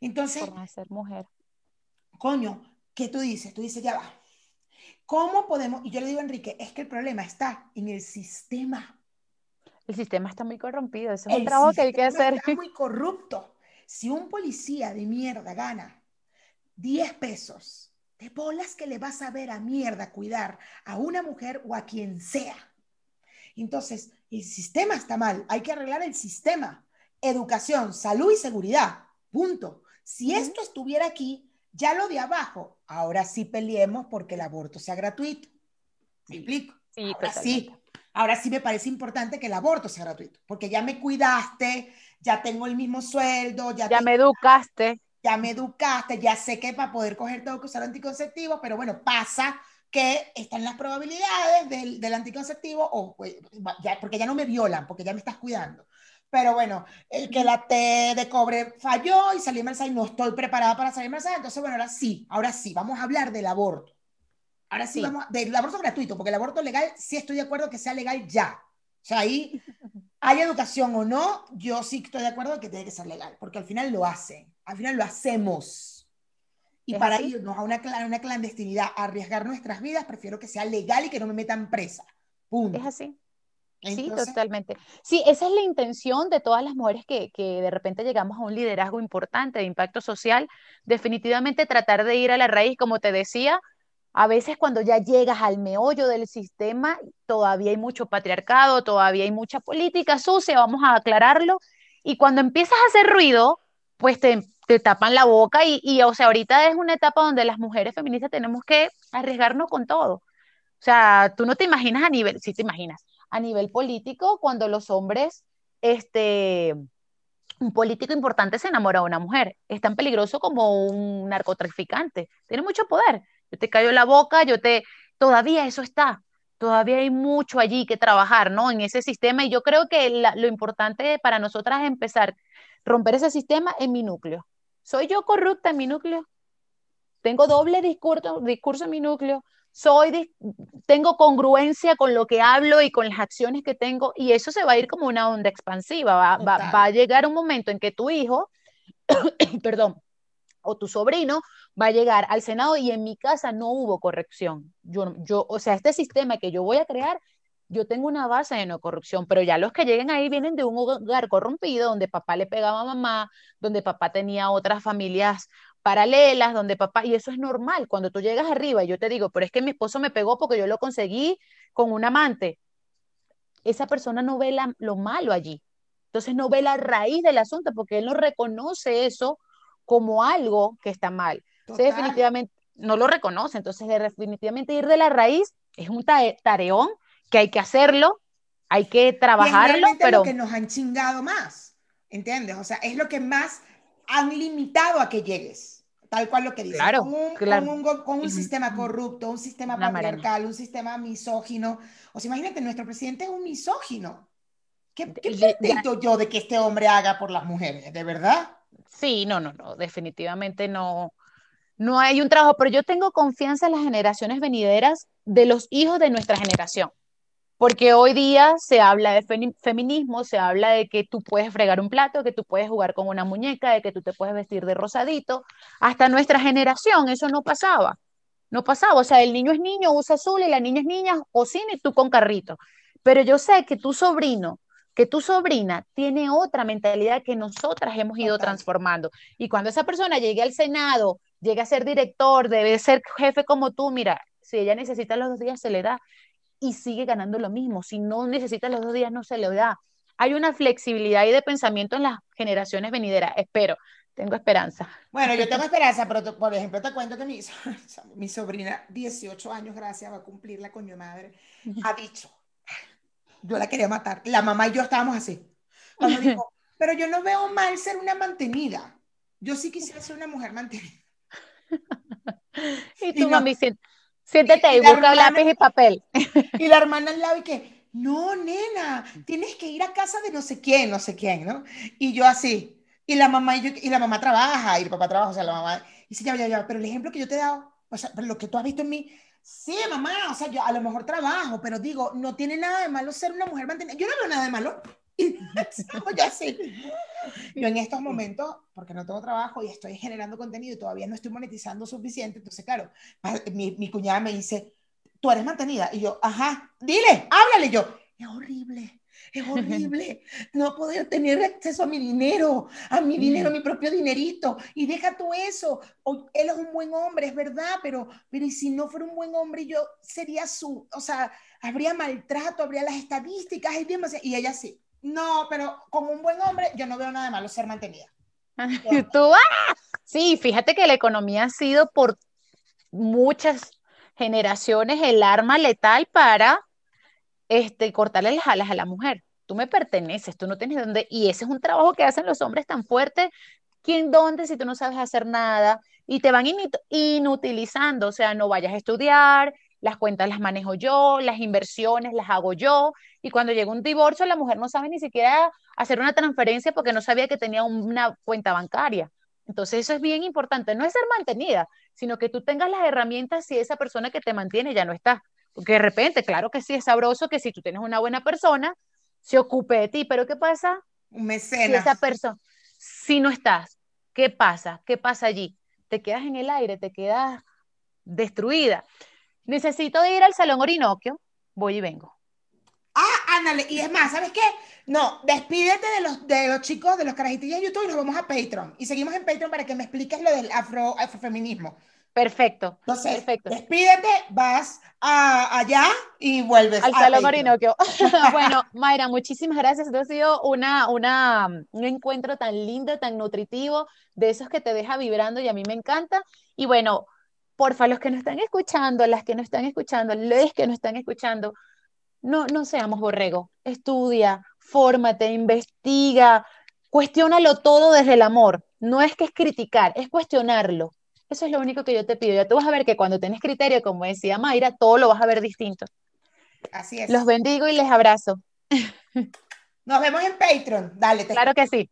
Entonces, por ser mujer. Coño, ¿qué tú dices? Tú dices, ya va ¿Cómo podemos? Y yo le digo a Enrique, es que el problema está en el sistema. El sistema está muy corrompido, eso es un trabajo que hay que hacer. Está muy corrupto. Si un policía de mierda gana 10 pesos, de bolas que le vas a ver a mierda cuidar a una mujer o a quien sea. Entonces, el sistema está mal, hay que arreglar el sistema. Educación, salud y seguridad, punto. Si esto estuviera aquí, Ya lo de abajo, ahora sí peleemos porque el aborto sea gratuito. ¿Me explico? Sí, ahora sí. Ahora sí me parece importante que el aborto sea gratuito, porque ya me cuidaste, ya tengo el mismo sueldo, ya, ya me educaste. Ya me educaste, ya sé que para poder coger tengo que usar anticonceptivos, pero bueno, pasa que están las probabilidades del, del anticonceptivo, o, pues, ya, porque ya no me violan, porque ya me estás cuidando. Pero bueno, el que la T de cobre falló y salí embarazada y no estoy preparada para salir embarazada, entonces bueno, ahora sí, ahora sí, vamos a hablar del aborto. Ahora sí, vamos, del aborto gratuito, porque el aborto legal sí estoy de acuerdo que sea legal ya. O sea, ahí hay educación o no, yo sí estoy de acuerdo que tiene que ser legal, porque al final lo hacen, al final lo hacemos. Y para irnos a una, una clandestinidad, a arriesgar nuestras vidas, prefiero que sea legal y que no me metan presa. Punto. Es así. Sí, totalmente. Sí, esa es la intención de todas las mujeres que, que, de repente llegamos a un liderazgo importante de impacto social. Definitivamente tratar de ir a la raíz, como te decía, a veces cuando ya llegas al meollo del sistema, todavía hay mucho patriarcado, todavía hay mucha política sucia, vamos a aclararlo. Y cuando empiezas a hacer ruido, pues te te tapan la boca y, y, o sea, ahorita es una etapa donde las mujeres feministas tenemos que arriesgarnos con todo. O sea, tú no te imaginas a nivel, sí te imaginas, a nivel político, cuando los hombres, este, un político importante se enamora de una mujer, es tan peligroso como un narcotraficante, tiene mucho poder. Yo te callo la boca, yo te, todavía eso está, todavía hay mucho allí que trabajar, ¿no? En ese sistema y yo creo que lo importante para nosotras es empezar romper ese sistema en mi núcleo. ¿Soy yo corrupta en mi núcleo? ¿Tengo doble discurso, discurso en mi núcleo? Soy, tengo congruencia con lo que hablo y con las acciones que tengo y eso se va a ir como una onda expansiva. Va, va, a llegar un momento en que tu hijo, perdón, o tu sobrino va a llegar al Senado y en mi casa no hubo corrección. Yo, yo, o sea, este sistema que yo voy a crear yo tengo una base de no corrupción, pero ya los que lleguen ahí vienen de un hogar corrompido, donde papá le pegaba a mamá, donde papá tenía otras familias paralelas, donde papá, y eso es normal, cuando tú llegas arriba y yo te digo, pero es que mi esposo me pegó porque yo lo conseguí con un amante, esa persona no ve lo malo allí, entonces no ve la raíz del asunto porque él no reconoce eso como algo que está mal. Entonces, definitivamente no lo reconoce, entonces definitivamente ir de la raíz es un tareón que hay que hacerlo, hay que trabajarlo, es pero... lo que nos han chingado más, ¿entiendes? O sea, es lo que más han limitado a que llegues, tal cual lo que dices. Claro, con un, claro. Con un, con un sistema corrupto, un sistema patriarcal, un sistema misógino. O sea, imagínate, nuestro presidente es un misógino. ¿Qué, qué yo de que este hombre haga por las mujeres? ¿De verdad? Sí, no, no, no, definitivamente no, no hay un trabajo, pero yo tengo confianza en las generaciones venideras de los hijos de nuestra generación. Porque hoy día se habla de feminismo, se habla de que tú puedes fregar un plato, que tú puedes jugar con una muñeca, de que tú te puedes vestir de rosadito. Hasta nuestra generación eso no pasaba. No pasaba. O sea, el niño es niño, usa azul y la niña es niña, cocina y tú con carrito. Pero yo sé que tu sobrino, que tu sobrina tiene otra mentalidad que nosotras hemos ido transformando. Y cuando esa persona llegue al Senado, llegue a ser director, debe ser jefe como tú, mira, si ella necesita los dos días, se le da y sigue ganando lo mismo. Si no necesita los dos días, no se le da. Hay una flexibilidad y de pensamiento en las generaciones venideras. Espero, tengo esperanza. Bueno, yo tengo esperanza, pero por ejemplo te cuento que mi, mi sobrina, 18 años, gracias, va a cumplir la coño madre, ha dicho, yo la quería matar. La mamá y yo estábamos así. Cuando dijo, pero yo no veo mal ser una mantenida. Yo sí quisiera ser una mujer mantenida. y tú, mami, Siéntete ahí, busca lápiz y papel. Y la hermana al lado y que, no, nena, tienes que ir a casa de no sé quién, no sé quién, ¿no? Y yo así. Y la mamá, y, yo, y la mamá trabaja, y el papá trabaja, o sea, la mamá. Y dice, ya, ya, ya, pero el ejemplo que yo te he dado, o sea, pero lo que tú has visto en mí, sí, mamá, o sea, yo a lo mejor trabajo, pero digo, no tiene nada de malo ser una mujer mantenida. Yo no veo nada de malo. Y yo así. Yo en estos momentos, porque no tengo trabajo y estoy generando contenido y todavía no estoy monetizando suficiente, entonces, claro, mi, mi cuñada me dice, tú eres mantenida. Y yo, ajá, dile, háblale. yo, es horrible, es horrible no poder tener acceso a mi dinero, a mi dinero, a mi propio dinerito. Y deja tú eso. él es un buen hombre, es verdad, pero, pero ¿y si no fuera un buen hombre, yo sería su, o sea, habría maltrato, habría las estadísticas y demás. Y ella sí. No, pero como un buen hombre, yo no veo nada malo ser mantenida. Tú, ¡ah! Sí, fíjate que la economía ha sido por muchas generaciones el arma letal para este, cortarle las alas a la mujer. Tú me perteneces, tú no tienes dónde, y ese es un trabajo que hacen los hombres tan fuerte. ¿Quién dónde si tú no sabes hacer nada? Y te van inutilizando, o sea, no vayas a estudiar, las cuentas las manejo yo, las inversiones las hago yo, y cuando llega un divorcio la mujer no sabe ni siquiera hacer una transferencia porque no sabía que tenía una cuenta bancaria. Entonces eso es bien importante, no es ser mantenida, sino que tú tengas las herramientas si esa persona que te mantiene ya no está. Porque de repente, claro que sí es sabroso que si tú tienes una buena persona, se ocupe de ti, pero ¿qué pasa? Un mecenas. Si esa persona, si no estás, ¿qué pasa? ¿Qué pasa allí? Te quedas en el aire, te quedas destruida. Necesito ir al Salón Orinoquio, voy y vengo. Ah, ándale, y es más, ¿sabes qué? No, despídete de los, de los chicos, de los carajitillos de YouTube y nos vamos a Patreon. Y seguimos en Patreon para que me expliques lo del afro, afrofeminismo. Perfecto. Entonces, perfecto. despídete, vas a, allá y vuelves. Al Salón Orinoquio. bueno, Mayra, muchísimas gracias. Esto ha sido una, una, un encuentro tan lindo, tan nutritivo, de esos que te deja vibrando y a mí me encanta. Y bueno, porfa, los que nos están escuchando, las que nos están escuchando, los que nos están escuchando, no, no seamos borrego. Estudia, fórmate, investiga, cuestiónalo todo desde el amor. No es que es criticar, es cuestionarlo. Eso es lo único que yo te pido. Ya tú vas a ver que cuando tienes criterio, como decía Mayra, todo lo vas a ver distinto. Así es. Los bendigo y les abrazo. Nos vemos en Patreon. Dale. Te... Claro que sí.